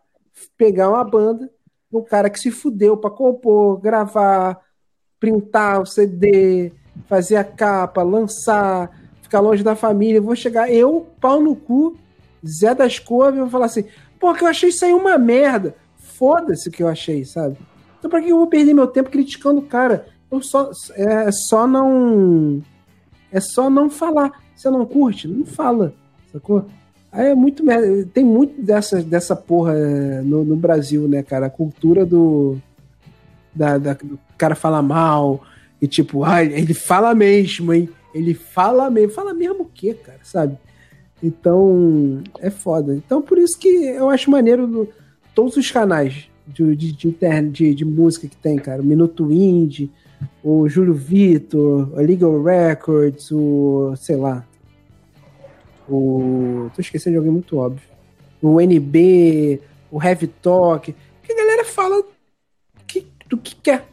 pegar uma banda, um cara que se fudeu pra compor, gravar, printar o CD, fazer a capa, lançar ficar longe da família, vou chegar, eu, pau no cu, Zé das Couves, vou falar assim, pô, que eu achei isso aí uma merda. Foda-se o que eu achei, sabe? Então pra que eu vou perder meu tempo criticando o cara? Eu só, é só não. É só não falar. Você não curte? Não fala, sacou? Aí é muito merda. Tem muito dessa, dessa porra é, no, no Brasil, né, cara? A cultura do. Da, da, do cara falar mal. E tipo, ah, ele fala mesmo, hein? Ele fala mesmo. Fala mesmo o quê, cara, sabe? Então, é foda. Então, por isso que eu acho maneiro do, todos os canais de, de, de, de, de música que tem, cara. O Minuto Indie, o Júlio Vitor, a Legal Records, o. sei lá. O. tô esquecendo de alguém muito óbvio. O NB, o Heavy Talk. Que a galera fala que, do que quer.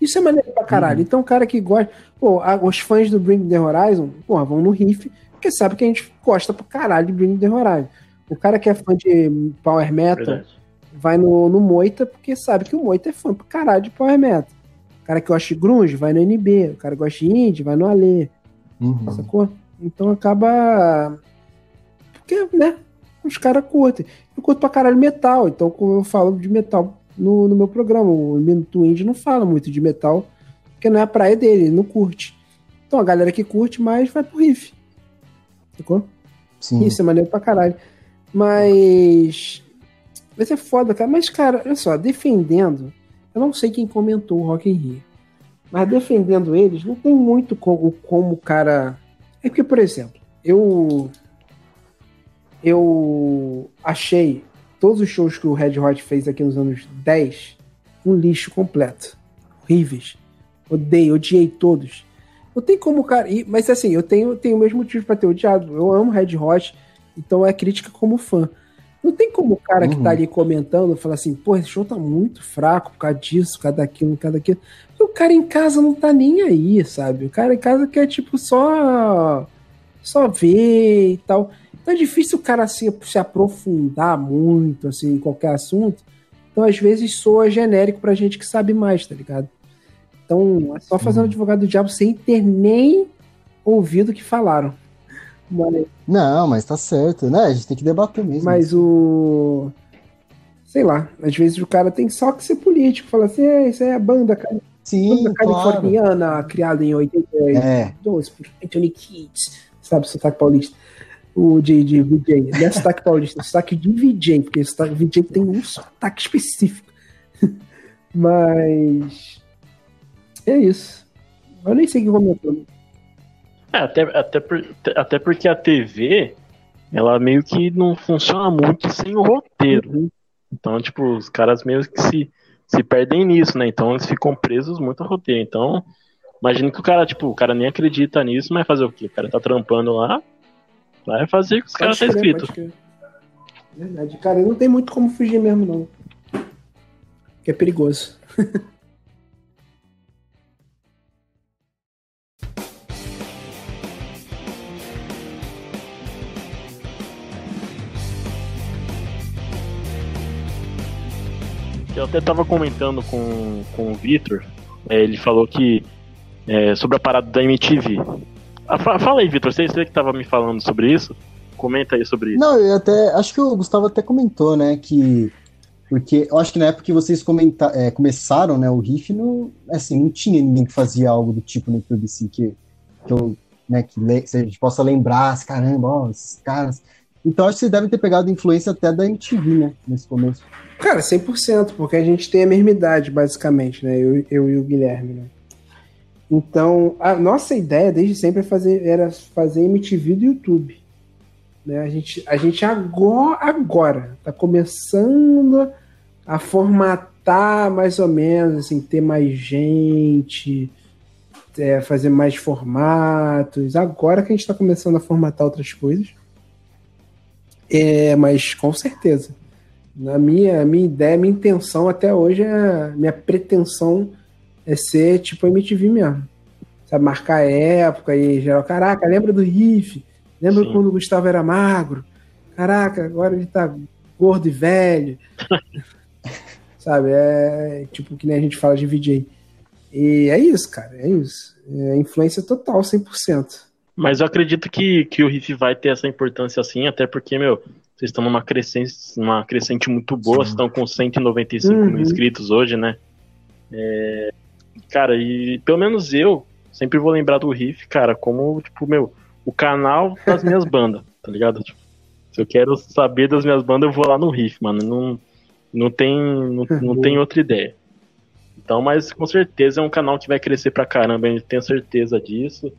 Isso é maneiro pra caralho. Uhum. Então, o cara que gosta. Pô, os fãs do Bring the Horizon, porra, vão no riff, porque sabe que a gente gosta pra caralho de Bring the Horizon. O cara que é fã de Power Metal Verdade. vai no, no Moita, porque sabe que o Moita é fã pra caralho de Power Metal. O cara que gosta de Grunge vai no NB. O cara que gosta de Indie vai no Alê. Uhum. Sacou? Então acaba. Porque, né? Os caras curtem. Eu curto pra caralho metal, então como eu falo de metal no, no meu programa. O Minuto Indie não fala muito de metal, porque não é a praia dele, ele não curte. Então a galera que curte mais vai pro riff. Sacou? Sim. Isso é maneiro pra caralho. Mas. Vai ser foda, cara. Mas, cara, olha só, defendendo. Eu não sei quem comentou o Rock in Rio. Mas defendendo eles, não tem muito como, como o cara. É porque, por exemplo, eu. Eu achei todos os shows que o Red Hot fez aqui nos anos 10, um lixo completo. Horríveis. Odeio, odiei todos. Não tem como, cara. Mas assim, eu tenho, tenho o mesmo motivo para ter odiado. Eu amo Red Hot, então é crítica como fã. Não tem como o cara uhum. que tá uhum. ali comentando falar assim, pô, esse show tá muito fraco por causa disso, por causa daquilo, por causa daquilo. E o cara em casa não tá nem aí, sabe? O cara em casa quer, tipo, só. só ver e tal. Então é difícil o cara assim, se aprofundar muito, assim, em qualquer assunto. Então, às vezes, soa genérico pra gente que sabe mais, tá ligado? Então, é só fazendo uhum. advogado do diabo sem ter nem ouvido o que falaram. Mas... Não, mas tá certo, né? A gente tem que debater mesmo. Mas o. Sei lá, às vezes o cara tem só que ser político, fala assim, é, isso é a banda, cara. Sim, banda californiana, claro. criada em 82 é. por Anthony Kids, sabe, sotaque paulista. O de, de VJ, não é sotaque paulista, é sotaque de VJ, porque sotaque VJ tem um sotaque específico. Mas. É isso. Eu nem sei o que comentou. É, até, até, por, até porque a TV, ela meio que não funciona muito sem o roteiro. Uhum. Então, tipo, os caras meio que se, se perdem nisso, né? Então eles ficam presos muito ao roteiro. Então, imagina que o cara, tipo, o cara nem acredita nisso, mas fazer o quê? O cara tá trampando lá, vai fazer o que os caras tá escrito. Verdade, cara, não tem muito como fugir mesmo, não. Que é perigoso. Eu até tava comentando com, com o Vitor, é, ele falou que é, sobre a parada da MTV. Ah, fala aí, Vitor, você, você que tava me falando sobre isso? Comenta aí sobre isso. Não, eu até. Acho que o Gustavo até comentou, né? Que. Porque eu acho que na época que vocês comenta, é, começaram, né, o riff, não, assim, não tinha ninguém que fazia algo do tipo no YouTube, assim, que, que eu, né, que le, a gente possa lembrar, assim, caramba, ó, esses caras. Então acho que vocês devem ter pegado influência até da MTV, né, nesse começo. Cara, 100%, porque a gente tem a mesma idade, basicamente, né? Eu, eu e o Guilherme, né? Então, a nossa ideia desde sempre é fazer, era fazer MTV do YouTube. Né? A, gente, a gente agora, agora tá começando a formatar mais ou menos, assim, ter mais gente, é, fazer mais formatos. Agora que a gente está começando a formatar outras coisas. É, mas com certeza. Na minha, minha ideia, minha intenção até hoje, é, minha pretensão é ser tipo MTV mesmo. Sabe, marcar época e geral, caraca, lembra do riff? Lembra Sim. quando o Gustavo era magro? Caraca, agora ele tá gordo e velho. Sabe, é tipo que nem a gente fala de VJ. E é isso, cara, é isso. É influência total, 100%. Mas eu acredito que, que o riff vai ter essa importância assim, até porque, meu, vocês estão numa crescente, numa crescente muito boa, Sim. estão com 195 uhum. mil inscritos hoje, né? É, cara, e pelo menos eu sempre vou lembrar do Riff, cara, como, tipo, meu, o canal das minhas bandas, tá ligado? Tipo, se eu quero saber das minhas bandas, eu vou lá no Riff, mano. Não, não, tem, não, não tem outra ideia. Então, mas com certeza é um canal que vai crescer pra caramba, gente tem certeza disso.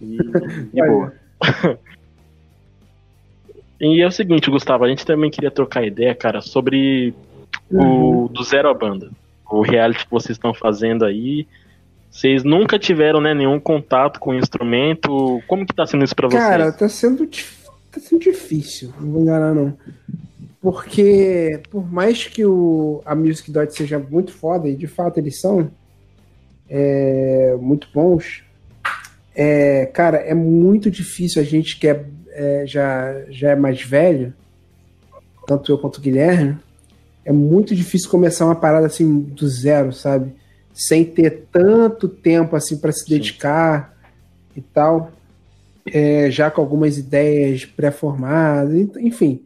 E, e boa. E é o seguinte, Gustavo, a gente também queria trocar ideia, cara, sobre uhum. o do Zero a Banda. O reality que vocês estão fazendo aí. Vocês nunca tiveram né, nenhum contato com o instrumento. Como que tá sendo isso pra vocês? Cara, tá sendo, tá sendo difícil, não vou enganar não. Porque por mais que o, a Music Dot seja muito foda, e de fato eles são é, muito bons, é, cara, é muito difícil a gente que é é, já, já é mais velho, tanto eu quanto o Guilherme, é muito difícil começar uma parada assim do zero, sabe? Sem ter tanto tempo assim para se Sim. dedicar e tal. É, já com algumas ideias pré-formadas, enfim.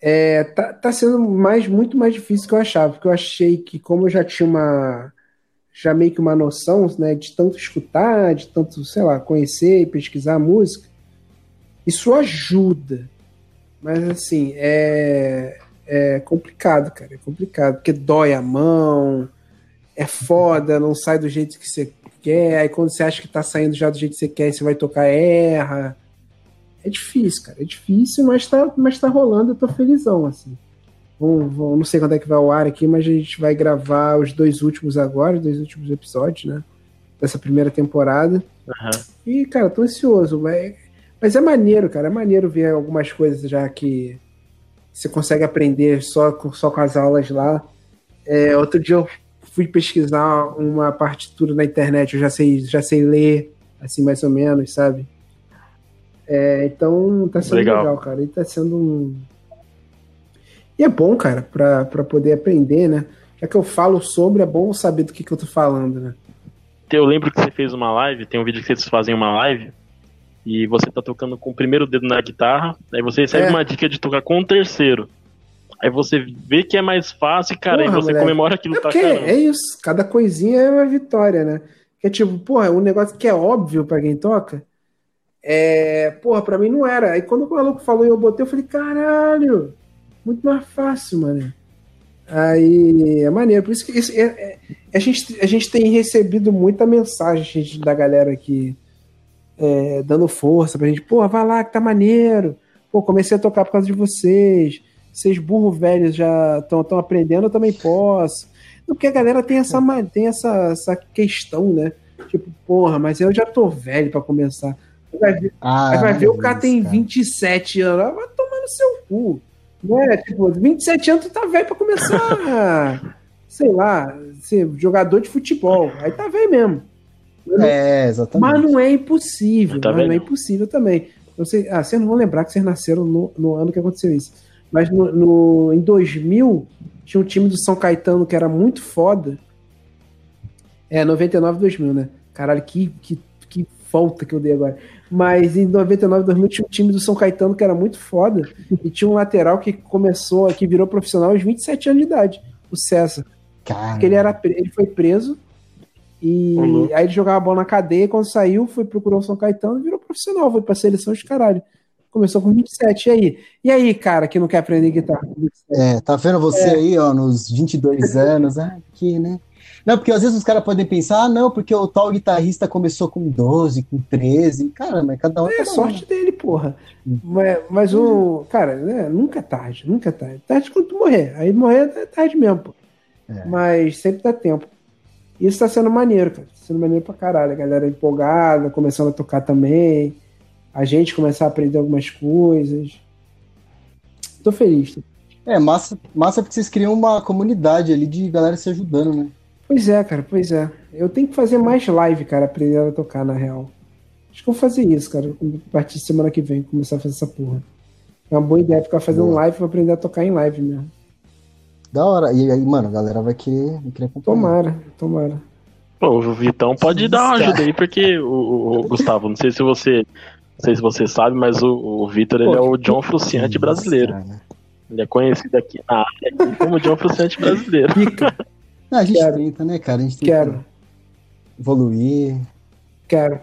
É, tá, tá sendo mais, muito mais difícil que eu achava, porque eu achei que, como eu já tinha uma. Já meio que uma noção, né, de tanto escutar, de tanto, sei lá, conhecer e pesquisar música, isso ajuda. Mas assim, é, é complicado, cara. É complicado. Porque dói a mão, é foda, não sai do jeito que você quer. Aí quando você acha que tá saindo já do jeito que você quer, você vai tocar, erra. É difícil, cara. É difícil, mas tá, mas tá rolando, eu tô felizão, assim. Vamos, vamos, não sei quando é que vai ao ar aqui, mas a gente vai gravar os dois últimos agora, os dois últimos episódios, né? Dessa primeira temporada. Uhum. E, cara, tô ansioso. Mas mas é maneiro, cara. É maneiro ver algumas coisas já que, você consegue aprender só, só com as aulas lá. É, outro dia eu fui pesquisar uma partitura na internet, eu já sei, já sei ler, assim, mais ou menos, sabe? É, então tá sendo legal. legal, cara. E tá sendo um. E é bom, cara, pra, pra poder aprender, né? Já que eu falo sobre, é bom saber do que, que eu tô falando, né? Eu lembro que você fez uma live, tem um vídeo que vocês fazem uma live, e você tá tocando com o primeiro dedo na guitarra, aí você recebe é. uma dica de tocar com o terceiro. Aí você vê que é mais fácil, cara, porra, e você moleque. comemora aquilo é tá É isso, cada coisinha é uma vitória, né? Que é tipo, porra, um negócio que é óbvio para quem toca, é, porra, pra mim não era. Aí quando o maluco falou e eu botei, eu falei, caralho, muito mais fácil, mano. Aí é maneiro. Por isso que isso, é, é, a, gente, a gente tem recebido muita mensagem gente, da galera aqui é, dando força pra gente. Pô, vai lá que tá maneiro. Pô, comecei a tocar por causa de vocês. Vocês burro velhos já estão aprendendo, eu também posso. Porque a galera tem essa, tem essa, essa questão, né? Tipo, porra, mas eu já tô velho para começar. Vai ver, ah, vai ver o cara tem cara. 27 anos. Vai tomar no seu cu. Né? Tipo, 27 anos tu tá velho pra começar, sei lá, ser jogador de futebol. Aí tá velho mesmo. É, exatamente. Mas não é impossível. Tá mas não é impossível também. Você, ah, vocês não vão lembrar que vocês nasceram no, no ano que aconteceu isso. Mas no, no, em 2000, tinha um time do São Caetano que era muito foda. É, 99 2000, né? Caralho, que, que, que falta que eu dei agora. Mas em 99, 2000 tinha um time do São Caetano que era muito foda. E tinha um lateral que começou, que virou profissional aos 27 anos de idade, o César. Porque ele, era, ele foi preso. E uhum. aí ele jogava bola na cadeia. Quando saiu, foi procurar o São Caetano e virou profissional. Foi pra seleção de caralho. Começou com 27. E aí? E aí, cara, que não quer aprender guitarra? É, tá vendo você é. aí, ó, nos 22 anos, ah, aqui, né? Não, porque às vezes os caras podem pensar, ah, não, porque o tal guitarrista começou com 12, com 13. Cara, mas cada um. É, é sorte dele, porra. Hum. Mas, mas o. Cara, né, nunca é tarde, nunca é tarde. Tarde quando tu morrer. Aí morrer é tarde mesmo, pô. É. Mas sempre dá tempo. Isso tá sendo maneiro, cara. Tá sendo maneiro pra caralho. A galera empolgada, começando a tocar também. A gente começar a aprender algumas coisas. Tô feliz. Tô é, massa, massa porque vocês criam uma comunidade ali de galera se ajudando, né? Pois é, cara, pois é. Eu tenho que fazer mais live, cara, aprender a tocar, na real. Acho que vou fazer isso, cara, a partir de semana que vem, começar a fazer essa porra. É uma boa ideia ficar fazendo boa. live pra aprender a tocar em live mesmo. Da hora. E aí, mano, a galera vai querer, vai querer acompanhar. Tomara, tomara. Pô, o Vitão pode dar uma ajuda aí, porque o, o, Gustavo, não sei se você. Não sei se você sabe, mas o, o Vitor ele é o John Fruciante brasileiro. Cara. Ele é conhecido aqui na área como John Fruciante brasileiro. Não, a gente Quero. tenta, né, cara? A gente tenta Quero. evoluir. Quero.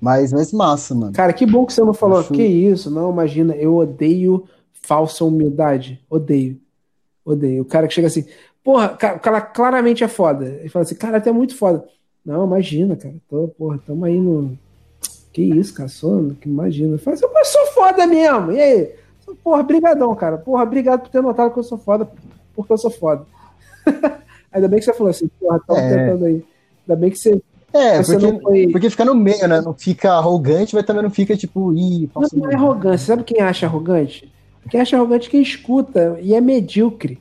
Mas, mas massa, mano. Cara, que bom que você não falou. Acho... Que isso? Não, imagina, eu odeio falsa humildade. Odeio. Odeio. O cara que chega assim, porra, o cara claramente é foda. Ele fala assim, cara, até muito foda. Não, imagina, cara. Tô, porra, tamo aí no. Que isso, cara? Sou, que imagina. Eu falo assim, eu sou foda mesmo. E aí? Porra, brigadão, cara. Porra, obrigado por ter notado que eu sou foda, porque eu sou foda. Ainda bem que você falou assim, porra, tava é. tentando aí. Ainda bem que você. É, você porque, foi... porque fica no meio, né? Não fica arrogante, mas também não fica tipo, ih, Não, não é arrogância. Sabe quem acha arrogante? Quem acha arrogante é quem escuta e é medíocre.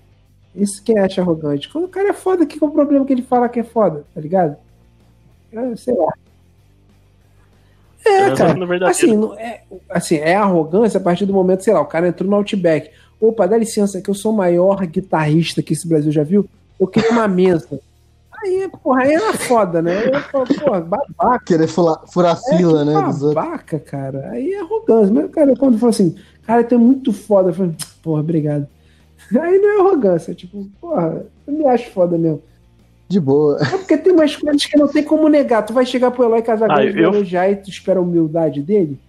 Isso quem acha arrogante. Quando o cara é foda, que é o problema que ele fala que é foda, tá ligado? É, sei lá. É, cara. Assim, é, assim, é arrogância a partir do momento, sei lá, o cara entrou no Outback. Opa, dá licença, que eu sou o maior guitarrista que esse Brasil já viu eu queria uma mesa. Aí, porra, aí era foda, né? Eu falo, porra, babaca. Querer furar, furar é, fila, né? Babaca, cara. Aí é arrogância. Mas, cara, quando falou assim, cara, tu é muito foda, eu falei, porra, obrigado. Aí não é arrogância, tipo, porra, eu me acho foda mesmo. De boa. É porque tem umas coisas que não tem como negar. Tu vai chegar pro Eloy Casagrande ah, eu... elogiar e tu espera a humildade dele?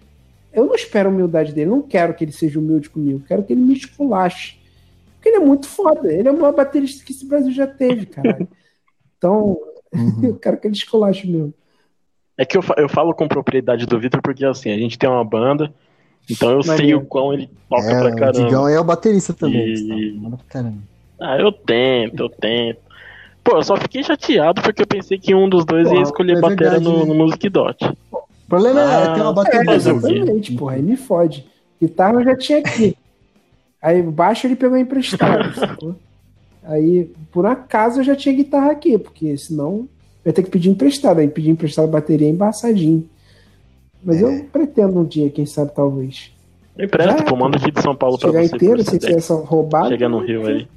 Eu não espero a humildade dele, não quero que ele seja humilde comigo, quero que ele me esculache. Porque ele é muito foda. Ele é o maior baterista que esse Brasil já teve, cara. Então, uhum. eu quero que ele esculache mesmo. É que eu, eu falo com propriedade do Vitor porque, assim, a gente tem uma banda, então eu Mas sei é. o quão ele toca é, pra caramba. O Digão é o baterista também. E... Ah, eu tento, eu tento. Pô, eu só fiquei chateado porque eu pensei que um dos dois Pô, ia escolher é bateria no, né? no Music Dot. O problema ah, é ter uma bateria. É, exatamente, porra, aí me fode. Guitarra eu já tinha aqui. Aí baixo ele pegou emprestado, sacou? Aí, por acaso, eu já tinha guitarra aqui, porque senão eu ia ter que pedir emprestado. Aí pedir emprestado a bateria é embaçadinho. Mas é. eu pretendo um dia, quem sabe, talvez. Empresta, pô, manda aqui de São Paulo pra você. inteiro, se tivesse roubado. Chega no Rio aí.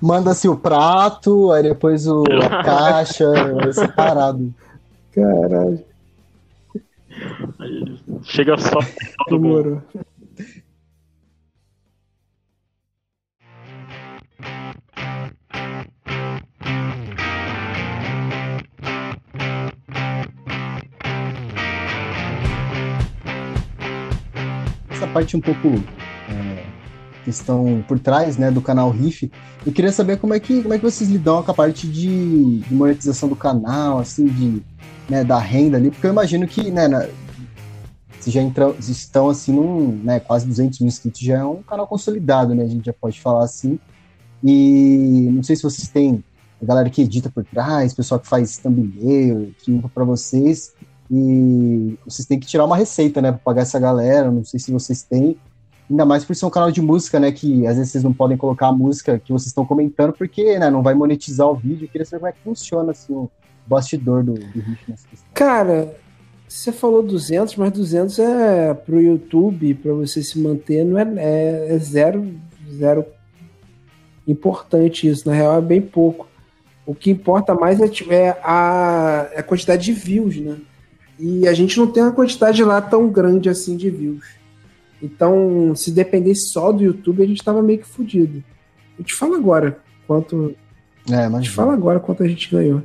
Manda-se o prato, aí depois o, a caixa, separado. Caralho. Chega só todo parte um pouco é, que estão por trás né, do canal Riff, eu queria saber como é que, como é que vocês lidam com a parte de, de monetização do canal, assim, de, né, da renda ali, porque eu imagino que, né, na, se já entram, estão assim num, né, quase 200 mil inscritos, já é um canal consolidado, né, a gente já pode falar assim, e não sei se vocês têm a galera que edita por trás, pessoal que faz thumbnail, que limpa para vocês, e vocês têm que tirar uma receita, né, para pagar essa galera. Não sei se vocês têm. Ainda mais por ser um canal de música, né, que às vezes vocês não podem colocar a música que vocês estão comentando, porque, né, não vai monetizar o vídeo. Eu queria saber como é que funciona, assim, o bastidor do, do questão. Cara, você falou 200, mas 200 é pro YouTube, para você se manter, não é, é, é zero, zero importante isso. Na real, é bem pouco. O que importa mais é, é a, é a quantidade de views, né? E a gente não tem uma quantidade lá tão grande assim de views. Então, se dependesse só do YouTube, a gente tava meio que fudido. Eu te falo agora quanto. É, mas. te falo agora quanto a gente ganhou.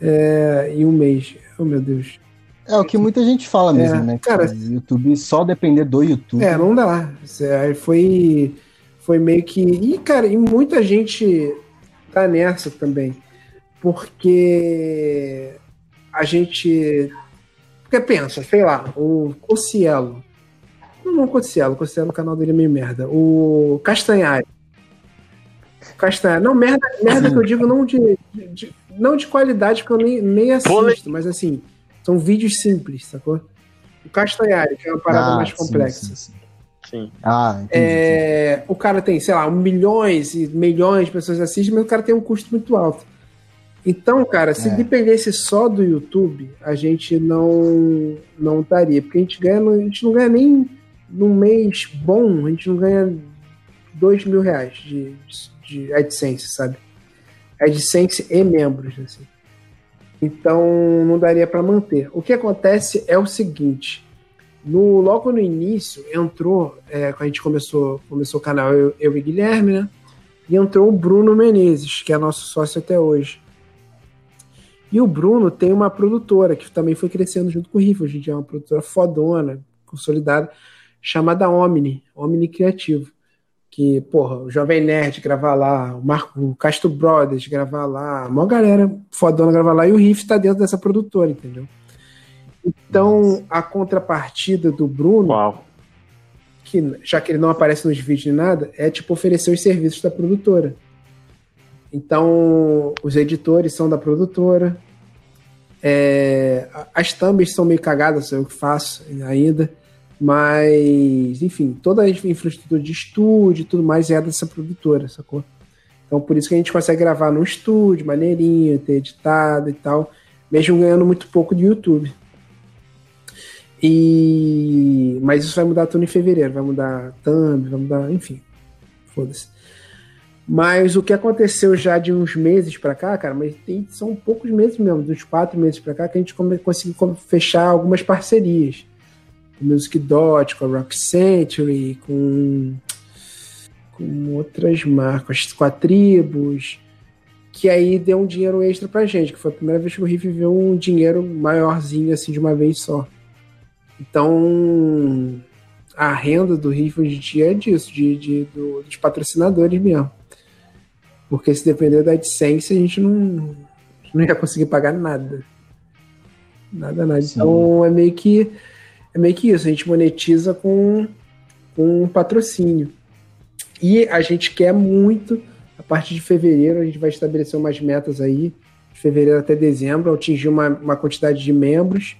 É, em um mês. Oh, meu Deus. É o que muita gente fala mesmo, é, né? Cara, YouTube só depender do YouTube. É, não dá. Aí foi, foi meio que. E, cara, e muita gente tá nessa também. Porque a gente porque pensa, sei lá, o Cocielo. Não, não o Cocielo, o Cocielo, o canal dele é meio merda. O Castanhari. Castanhari. Não, merda, merda que eu digo não de, de, não de qualidade, que eu nem, nem assisto, mas assim, são vídeos simples, sacou? O Castanhari, que é uma parada ah, mais complexa. Sim, sim, sim. Ah, entendi, é, o cara tem, sei lá, milhões e milhões de pessoas assistem, mas o cara tem um custo muito alto. Então, cara, se é. dependesse só do YouTube, a gente não não estaria, porque a gente ganha, a gente não ganha nem num mês bom, a gente não ganha dois mil reais de, de AdSense, sabe? AdSense e membros, assim. Então, não daria para manter. O que acontece é o seguinte: no, logo no início entrou, é, quando a gente começou, começou o canal, eu, eu e Guilherme, né? E entrou o Bruno Menezes, que é nosso sócio até hoje. E o Bruno tem uma produtora que também foi crescendo junto com o Riff. Hoje em dia é uma produtora fodona, consolidada, chamada Omni, Omni Criativo. Que, porra, o Jovem Nerd gravar lá, o Marco o Castro Brothers gravar lá, a maior galera fodona gravar lá, e o Riff tá dentro dessa produtora, entendeu? Então, a contrapartida do Bruno, Uau. que já que ele não aparece nos vídeos nem nada, é tipo oferecer os serviços da produtora. Então, os editores são da produtora. É, as thumbs são meio cagadas, eu que faço ainda. Mas, enfim, toda a infraestrutura de estúdio e tudo mais é dessa produtora, sacou? Então, por isso que a gente consegue gravar no estúdio, maneirinho, ter editado e tal, mesmo ganhando muito pouco de YouTube. E... Mas isso vai mudar tudo em fevereiro, vai mudar thumb, vai mudar, enfim, foda-se. Mas o que aconteceu já de uns meses para cá, cara, mas tem, são poucos meses mesmo, dos quatro meses para cá, que a gente conseguiu fechar algumas parcerias. Com Music Dot, com a Rock Century, com, com outras marcas, com a Tribos, que aí deu um dinheiro extra pra gente, que foi a primeira vez que o Riff viu um dinheiro maiorzinho assim de uma vez só. Então, a renda do Riff hoje em dia é disso, de, de do, dos patrocinadores mesmo. Porque se depender da AdSense, a gente não, não ia conseguir pagar nada. Nada, nada. Sim. Então é meio que é meio que isso, a gente monetiza com, com um patrocínio. E a gente quer muito, a partir de fevereiro, a gente vai estabelecer umas metas aí, de fevereiro até dezembro, atingir uma, uma quantidade de membros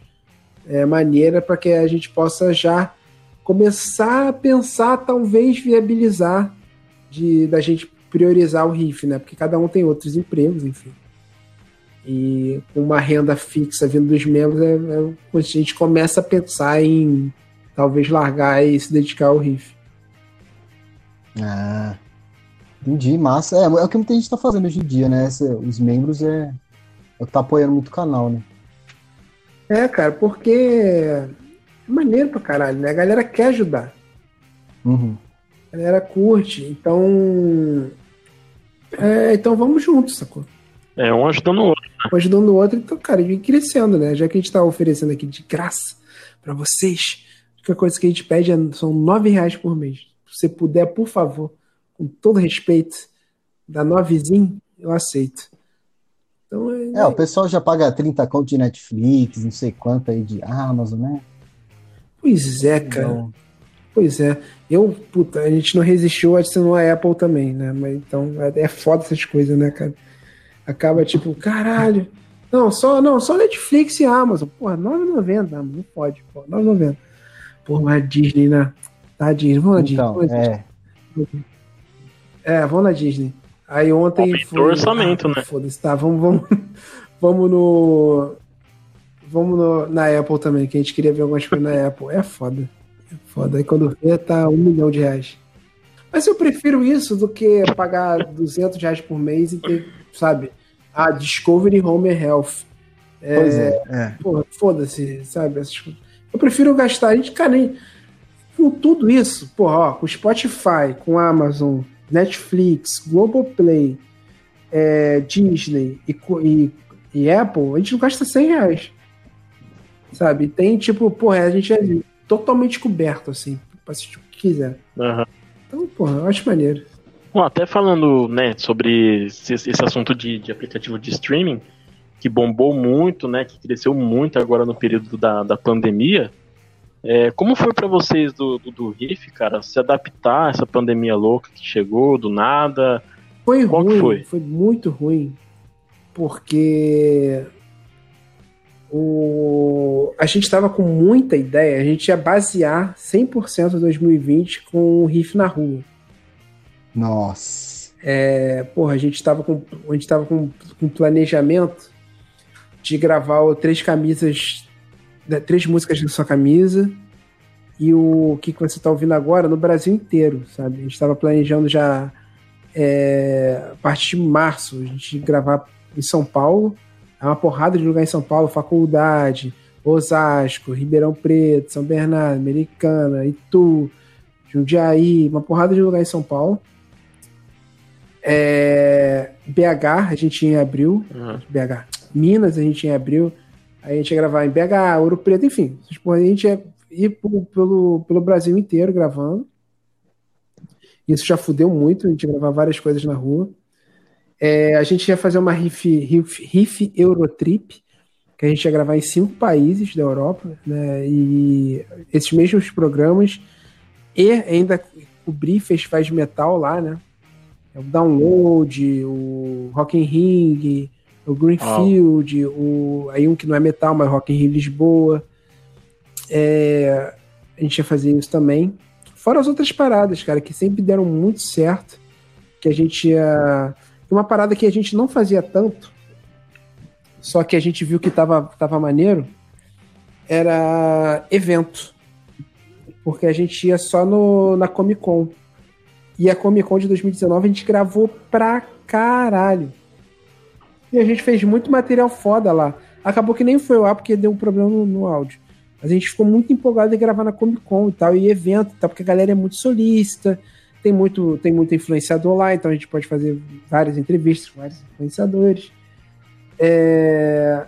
é, maneira para que a gente possa já começar a pensar, talvez viabilizar de da gente priorizar o riff, né? Porque cada um tem outros empregos, enfim. E com uma renda fixa vindo dos membros, é, é, a gente começa a pensar em talvez largar e se dedicar ao riff. Ah, entendi, massa. É, é o que muita gente tá fazendo hoje em dia, né? Esse, os membros é, é tá apoiando muito o canal, né? É, cara, porque é maneiro pra caralho, né? A galera quer ajudar. Uhum. A galera curte, então. É, então vamos juntos, sacou? É, um ajudando o outro. Né? Um ajudando o outro, então, cara, vem crescendo, né? Já que a gente tá oferecendo aqui de graça para vocês, a única coisa que a gente pede é, são nove reais por mês. Se você puder, por favor, com todo respeito, da novezinho, eu aceito. Então, é, é, o pessoal já paga 30 conto de Netflix, não sei quanto aí de Amazon, né? Pois é, cara. Então... Pois é. Eu, puta, a gente não resistiu adicionou a Apple também, né? Mas então é, é foda essas coisas, né, cara? Acaba tipo, caralho. Não, só, não, só Netflix e Amazon. Porra, 9,90, não pode, pô, 9,90. Porra, mas a Disney, né? Tá, Disney, vamos na Disney. Então, vamos é. Disney. É, vamos na Disney. Aí ontem. Aumentou foi, orçamento, ah, né? Foda-se, tá, vamos, vamos, vamos no. Vamos no, na Apple também, que a gente queria ver algumas coisas na Apple. É foda. Foda. Aí quando vê, tá um milhão de reais. Mas eu prefiro isso do que pagar 200 reais por mês e ter, sabe, a Discovery Home Health. É, pois é. é. Porra, foda-se, sabe? Eu prefiro gastar. A gente, cara, nem, com tudo isso, porra, ó, com Spotify, com Amazon, Netflix, Globoplay, é, Disney e, e, e, Apple, a gente não gasta 100 reais. Sabe? Tem tipo, porra, a gente é totalmente coberto, assim, pra assistir o que quiser. Uhum. Então, porra, eu acho maneiro. Bom, até falando, né, sobre esse, esse assunto de, de, aplicativo de streaming, que bombou muito, né, que cresceu muito agora no período da, da pandemia, é, como foi para vocês do, do, do Riff, cara, se adaptar a essa pandemia louca que chegou do nada? Foi Qual ruim, foi? foi muito ruim, porque o... a gente estava com muita ideia, a gente ia basear 100% de 2020 com o riff na rua. Nossa. É, porra, a gente estava com, a gente tava com, com planejamento de gravar três camisas, três músicas da sua camisa e o que, que você está ouvindo agora no Brasil inteiro, sabe? A gente estava planejando já é, a partir de março, a gente gravar em São Paulo é uma porrada de lugar em São Paulo, Faculdade, Osasco, Ribeirão Preto, São Bernardo, Americana, Itu, Jundiaí, uma porrada de lugar em São Paulo. É, BH, a gente ia em abril. Uhum. BH. Minas, a gente ia em abril. Aí a gente ia gravar em BH, Ouro Preto, enfim. A gente ia ir pelo, pelo Brasil inteiro gravando. Isso já fudeu muito, a gente ia gravar várias coisas na rua. É, a gente ia fazer uma riff, riff, riff Eurotrip, que a gente ia gravar em cinco países da Europa, né? E esses mesmos programas, e ainda cobrir festivais de metal lá, né? O Download, o Rock in Ring, o Greenfield, oh. o, aí um que não é metal, mas Rock in Ring Lisboa. É, a gente ia fazer isso também. Fora as outras paradas, cara, que sempre deram muito certo, que a gente ia uma parada que a gente não fazia tanto, só que a gente viu que tava, tava maneiro, era evento. Porque a gente ia só no, na Comic Con. E a Comic Con de 2019 a gente gravou pra caralho. E a gente fez muito material foda lá. Acabou que nem foi lá porque deu um problema no, no áudio. Mas a gente ficou muito empolgado em gravar na Comic Con e tal, e evento tal, porque a galera é muito solícita tem muito, tem muito influenciador lá, então a gente pode fazer várias entrevistas com vários influenciadores. É,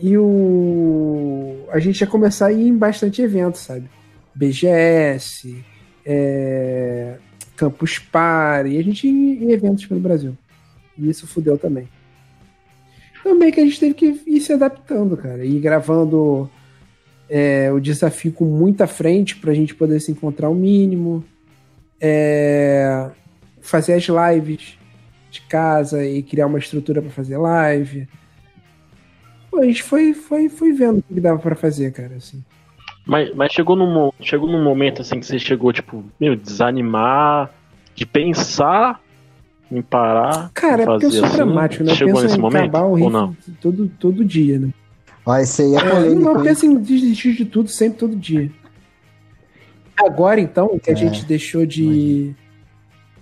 e o, a gente ia começar a ir em bastante eventos, sabe? BGS, é, Campus Party, a gente ia em eventos pelo Brasil. E isso fudeu também. Também que a gente teve que ir se adaptando, cara, e gravando é, o desafio com muita frente para a gente poder se encontrar o mínimo é, fazer as lives de casa e criar uma estrutura para fazer live. Pô, a gente foi, foi, foi vendo o que dava para fazer, cara, assim. Mas, mas chegou, num, chegou num momento assim que você chegou, tipo, meu, desanimar, de pensar em parar. Cara, é porque eu sou assim, dramático, né? Chegou nesse momento? ou não? Todo, todo dia, né? Esse aí é polêmico. Não, eu penso em desistir de tudo, sempre, todo dia. Agora, então, que a é, gente deixou de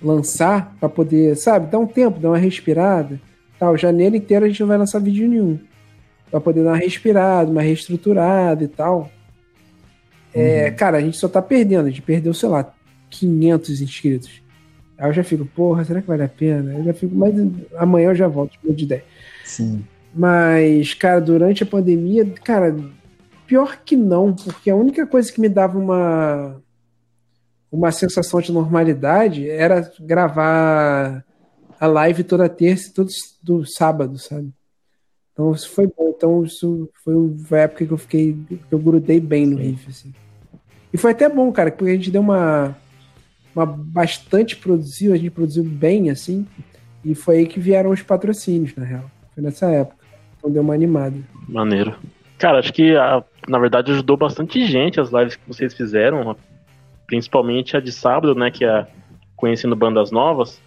lançar para poder, sabe, dar um tempo, dar uma respirada. Tal, janeiro inteiro a gente não vai lançar vídeo nenhum. Pra poder dar uma respirada, uma reestruturada e tal. É, uhum. Cara, a gente só tá perdendo. A gente perdeu, sei lá, 500 inscritos. Aí eu já fico, porra, será que vale a pena? Eu já fico, mas amanhã eu já volto, de ideia. Sim. Mas, cara, durante a pandemia, cara, pior que não, porque a única coisa que me dava uma uma sensação de normalidade era gravar a live toda terça e todo do sábado, sabe? Então isso foi bom. Então isso foi uma época que eu fiquei, que eu grudei bem no riff, assim. E foi até bom, cara, porque a gente deu uma uma bastante produziu, a gente produziu bem, assim, e foi aí que vieram os patrocínios, na real. Foi nessa época. Então deu uma animada. Maneiro. Cara, acho que a, na verdade ajudou bastante gente as lives que vocês fizeram, principalmente a de sábado, né, que é conhecendo bandas novas.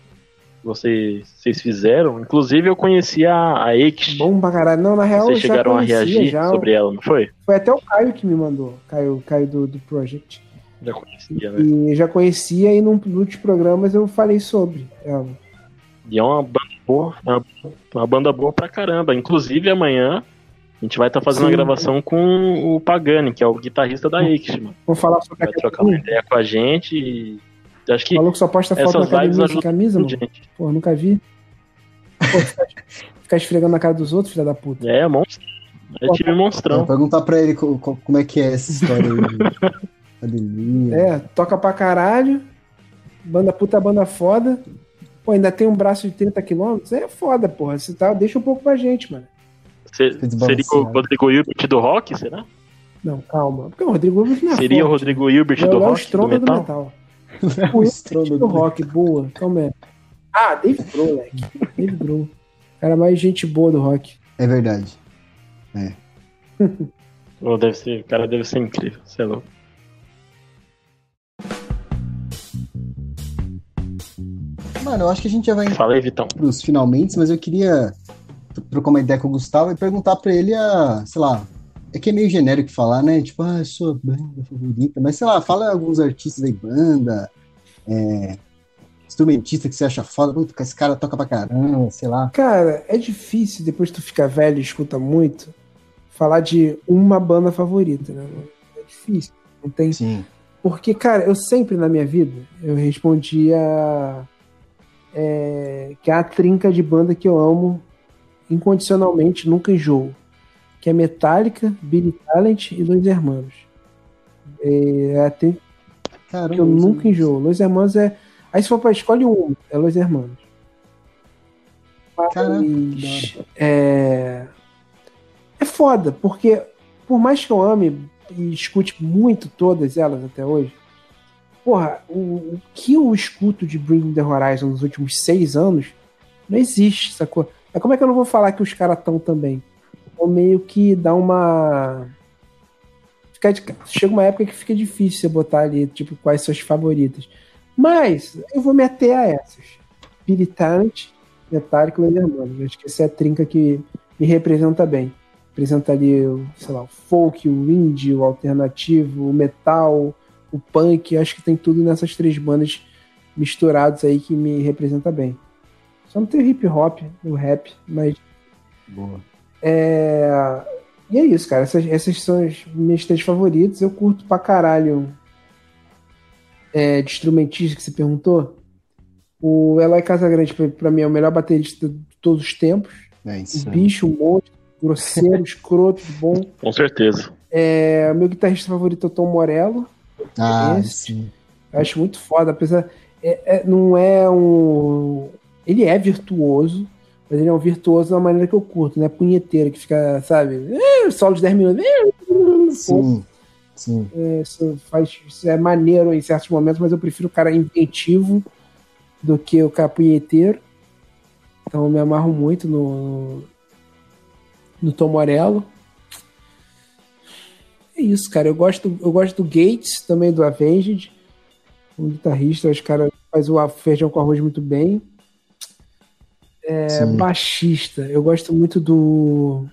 Vocês, vocês fizeram. Inclusive eu conheci a, a X. Bom pra caralho. Não, na real, Vocês chegaram a reagir já, sobre ela, não foi? Foi até o Caio que me mandou. Caio, Caio do, do Project. Já conhecia, né? E já conhecia e num dos programas eu falei sobre ela. E é uma banda boa, é uma, uma banda boa pra caramba. Inclusive amanhã a gente vai estar tá fazendo Sim. a gravação com o Pagani, que é o guitarrista da Ix, mano. Vamos falar sobre Vai trocar uma ideia com a gente e. Acho que. Falou que só posta foto na academia de camisa, mano. Gente. Pô, nunca vi. Pô, ficar esfregando na cara dos outros, filha da puta. É, monstro. É time monstrão. Vou perguntar pra ele como é que é essa história aí. Academia. É, toca pra caralho. Banda puta, banda foda. Pô, ainda tem um braço de 30 km? É foda, porra. Você tá, deixa um pouco pra gente, mano. Seria o Rodrigo Hilbert do rock, será? Não, calma. Porque o Rodrigo Hilbert não é Seria forte, o Rodrigo Hilbert do rock? do metal? Do metal. o Hilbert do rock, boa. Calma aí. Ah, Dave Grohl, moleque. Dave Grohl. Cara mais gente boa do rock. É verdade. É. oh, deve ser, o cara deve ser incrível, você é louco. Mano, eu acho que a gente já vai Fala aí, Vitão. pros finalmente, mas eu queria trocar uma ideia com o Gustavo e perguntar pra ele a, sei lá, é que é meio genérico falar, né? Tipo, ah, sua banda favorita, mas sei lá, fala alguns artistas aí, banda, é, instrumentista que você acha foda, puta, esse cara toca pra caramba, sei lá. Cara, é difícil, depois que tu fica velho e escuta muito, falar de uma banda favorita, né? É difícil, não tem... Sim. Porque, cara, eu sempre na minha vida, eu respondia é, que é a trinca de banda que eu amo incondicionalmente, nunca enjoo. Que é Metallica, Billy Talent e Los Hermanos. É, é até Caramba, que eu nunca enjoo. Los Hermanos é. Aí se for pra escolhe um, é Los Hermanos. Mas, é, é foda, porque por mais que eu ame e escute muito todas elas até hoje, porra, o, o que eu escuto de Bring the Horizon nos últimos seis anos não existe, sacou? Mas como é que eu não vou falar que os caras estão também? Ou meio que dá uma. Fica de... Chega uma época que fica difícil você botar ali, tipo, quais são as favoritas. Mas eu vou meter a essas. Billy Talent, Metallica e Enderman. Acho que essa é a trinca que me representa bem. Representa ali, sei lá, o folk, o indie, o alternativo, o metal, o punk, acho que tem tudo nessas três bandas misturados aí que me representa bem. Só não tem o hip hop, o rap, mas. Boa. É... E é isso, cara. Essas, essas são as minhas três favoritas. Eu curto pra caralho é, de instrumentista que você perguntou. O Eloy Casagrande, pra, pra mim, é o melhor baterista de todos os tempos. É isso. Um bicho, um monstro, grosseiro, escroto, bom. Com certeza. É, o meu guitarrista favorito é o Tom Morello. Ah, sim. Eu acho muito foda, apesar. É, é, não é um. Ele é virtuoso, mas ele é um virtuoso da maneira que eu curto, né? Punheteiro, que fica, sabe? Solo de 10 minutos. Sim. Sim. É, isso, faz, isso é maneiro em certos momentos, mas eu prefiro o cara inventivo do que o cara punheteiro. Então eu me amarro muito no, no Tom Morello é isso, cara. Eu gosto, eu gosto do Gates, também do Avenged. Um guitarrista, os caras faz o feijão com arroz muito bem. É, baixista, eu gosto muito do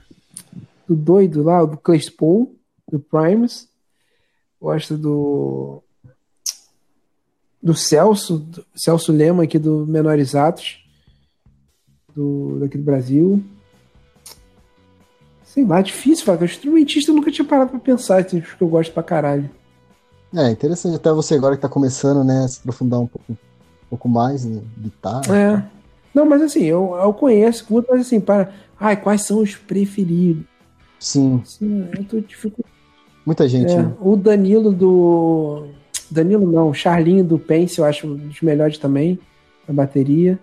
do doido lá, do Claypool, do Primus. Gosto do do Celso, do Celso Lema aqui do Menores Atos, do, daqui do Brasil. Sei lá, difícil falar, instrumentista eu nunca tinha parado pra pensar, assim, que eu gosto pra caralho. É, interessante até você agora que tá começando, né, se aprofundar um pouco, um pouco mais em guitarra. É. Não, mas assim, eu, eu conheço, mas assim, para. Ai, quais são os preferidos? Sim. Sim, eu tô dificultando. Muita gente, é, né? O Danilo do. Danilo não, Charlinho do Pense, eu acho um dos melhores também, na bateria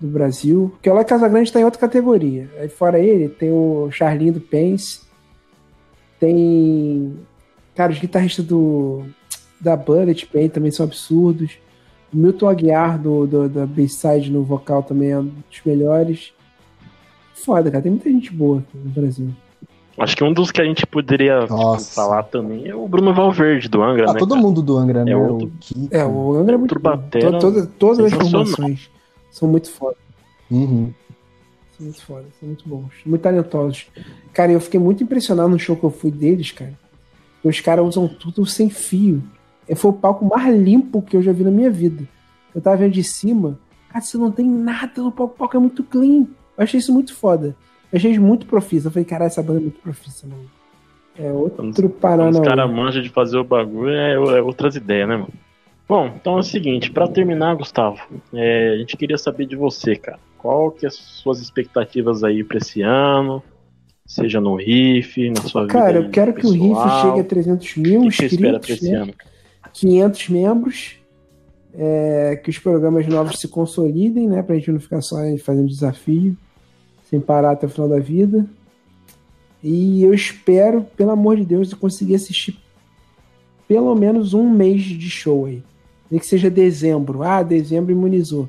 do Brasil. Porque o Eloy Casagrande está em outra categoria. Aí fora ele, tem o Charlinho do Pense, tem. Cara, os guitarristas do. Da Bullet Pain também são absurdos. O Milton Aguiar do, do, da Bayside no vocal também é um dos melhores. Foda, cara. Tem muita gente boa aqui no Brasil. Acho que um dos que a gente poderia tipo, falar também é o Bruno Valverde, do Angra, ah, né? todo cara? mundo do Angra, né? É, outro... é o Angra é muito batera, Toda, Todas as formações são muito foda. Uhum. São muito foda, são muito bons, muito talentosos. Cara, eu fiquei muito impressionado no show que eu fui deles, cara. Os caras usam tudo sem fio. Foi o palco mais limpo que eu já vi na minha vida. Eu tava vendo de cima, cara, você não tem nada no palco, o palco é muito clean. Eu achei isso muito foda. Eu achei muito profissa. Eu falei, caralho, essa banda é muito profissa, mano. É outro parana. Os caras manjam de fazer o bagulho, é, é, outras ideias, né, mano? Bom, então é o seguinte, para terminar, Gustavo, é, a gente queria saber de você, cara. Qual que é as suas expectativas aí para esse ano? Seja no riff, na sua vida. Cara, eu quero pessoal. que o riff chegue a 300 mil que inscritos. Que espera pra esse né? ano? 500 membros. É, que os programas novos se consolidem, né? Pra gente não ficar só fazendo desafio sem parar até o final da vida. E eu espero, pelo amor de Deus, conseguir assistir pelo menos um mês de show aí. Nem que seja dezembro. Ah, dezembro imunizou.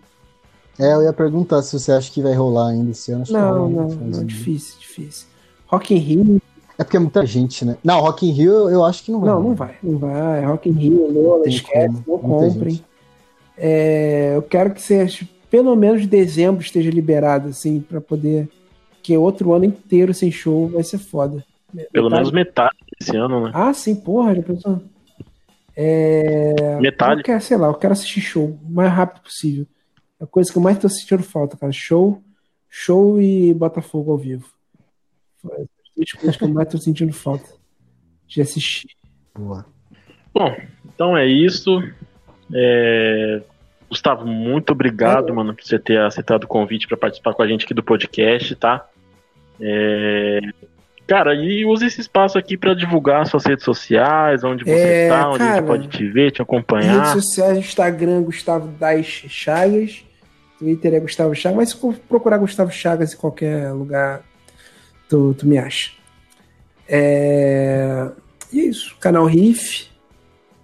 É, eu ia perguntar se você acha que vai rolar ainda esse ano. Não, não, não, difícil, difícil. Rock in Rio. É porque é muita gente, né? Não, Rock in Rio eu acho que não vai. Não, não vai, não vai. Rock in Rio, Lola, esquece, não comprem. É, eu quero que seja pelo menos dezembro esteja liberado, assim, para poder. Que outro ano inteiro sem show vai ser foda. Pelo metade... menos metade desse ano, né? Ah, sim, porra, já pensou? É... Metade. Eu quero, sei lá, eu quero assistir show o mais rápido possível. É a coisa que eu mais tô sentindo falta, cara. Show, show e Botafogo ao vivo. Coisas que eu mais tô sentindo falta de assistir. Boa. Bom, então é isso. É... Gustavo, muito obrigado, é. mano, por você ter aceitado o convite para participar com a gente aqui do podcast, tá? É... Cara, e use esse espaço aqui para divulgar suas redes sociais, onde você é, tá, onde cara, a gente pode te ver, te acompanhar. Redes sociais, Instagram, Gustavo Das Chagas. Twitter é Gustavo Chagas, mas se procurar Gustavo Chagas em qualquer lugar, tu, tu me acha. É... E é isso, canal Riff.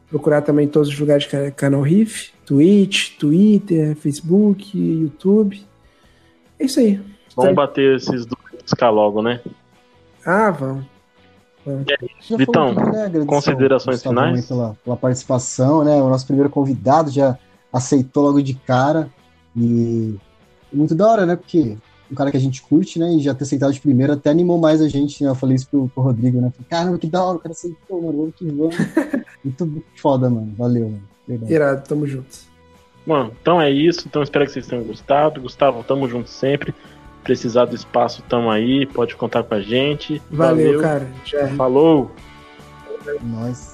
Procurar também todos os lugares canal Riff. Twitch, Twitter, Facebook, YouTube. É isso aí. Vamos bater esses dois logo, né? Ah, vamos. Vitão, né, considerações finais? Pela, pela, participação, né? O nosso primeiro convidado já aceitou logo de cara. E muito da hora, né? Porque um cara que a gente curte, né? E já ter aceitado de primeira até animou mais a gente, né? Eu falei isso pro, pro Rodrigo, né? Falei, Caramba, que da hora, o cara aceitou, mano. Vamos que vamos. muito foda, mano. Valeu, mano. Verdade. Irado, tamo junto. Bom, então é isso. Então espero que vocês tenham gostado. Gustavo, tamo junto sempre. Precisar do espaço, tamo aí. Pode contar com a gente. Valeu, Valeu. cara. Já. Falou. Nós.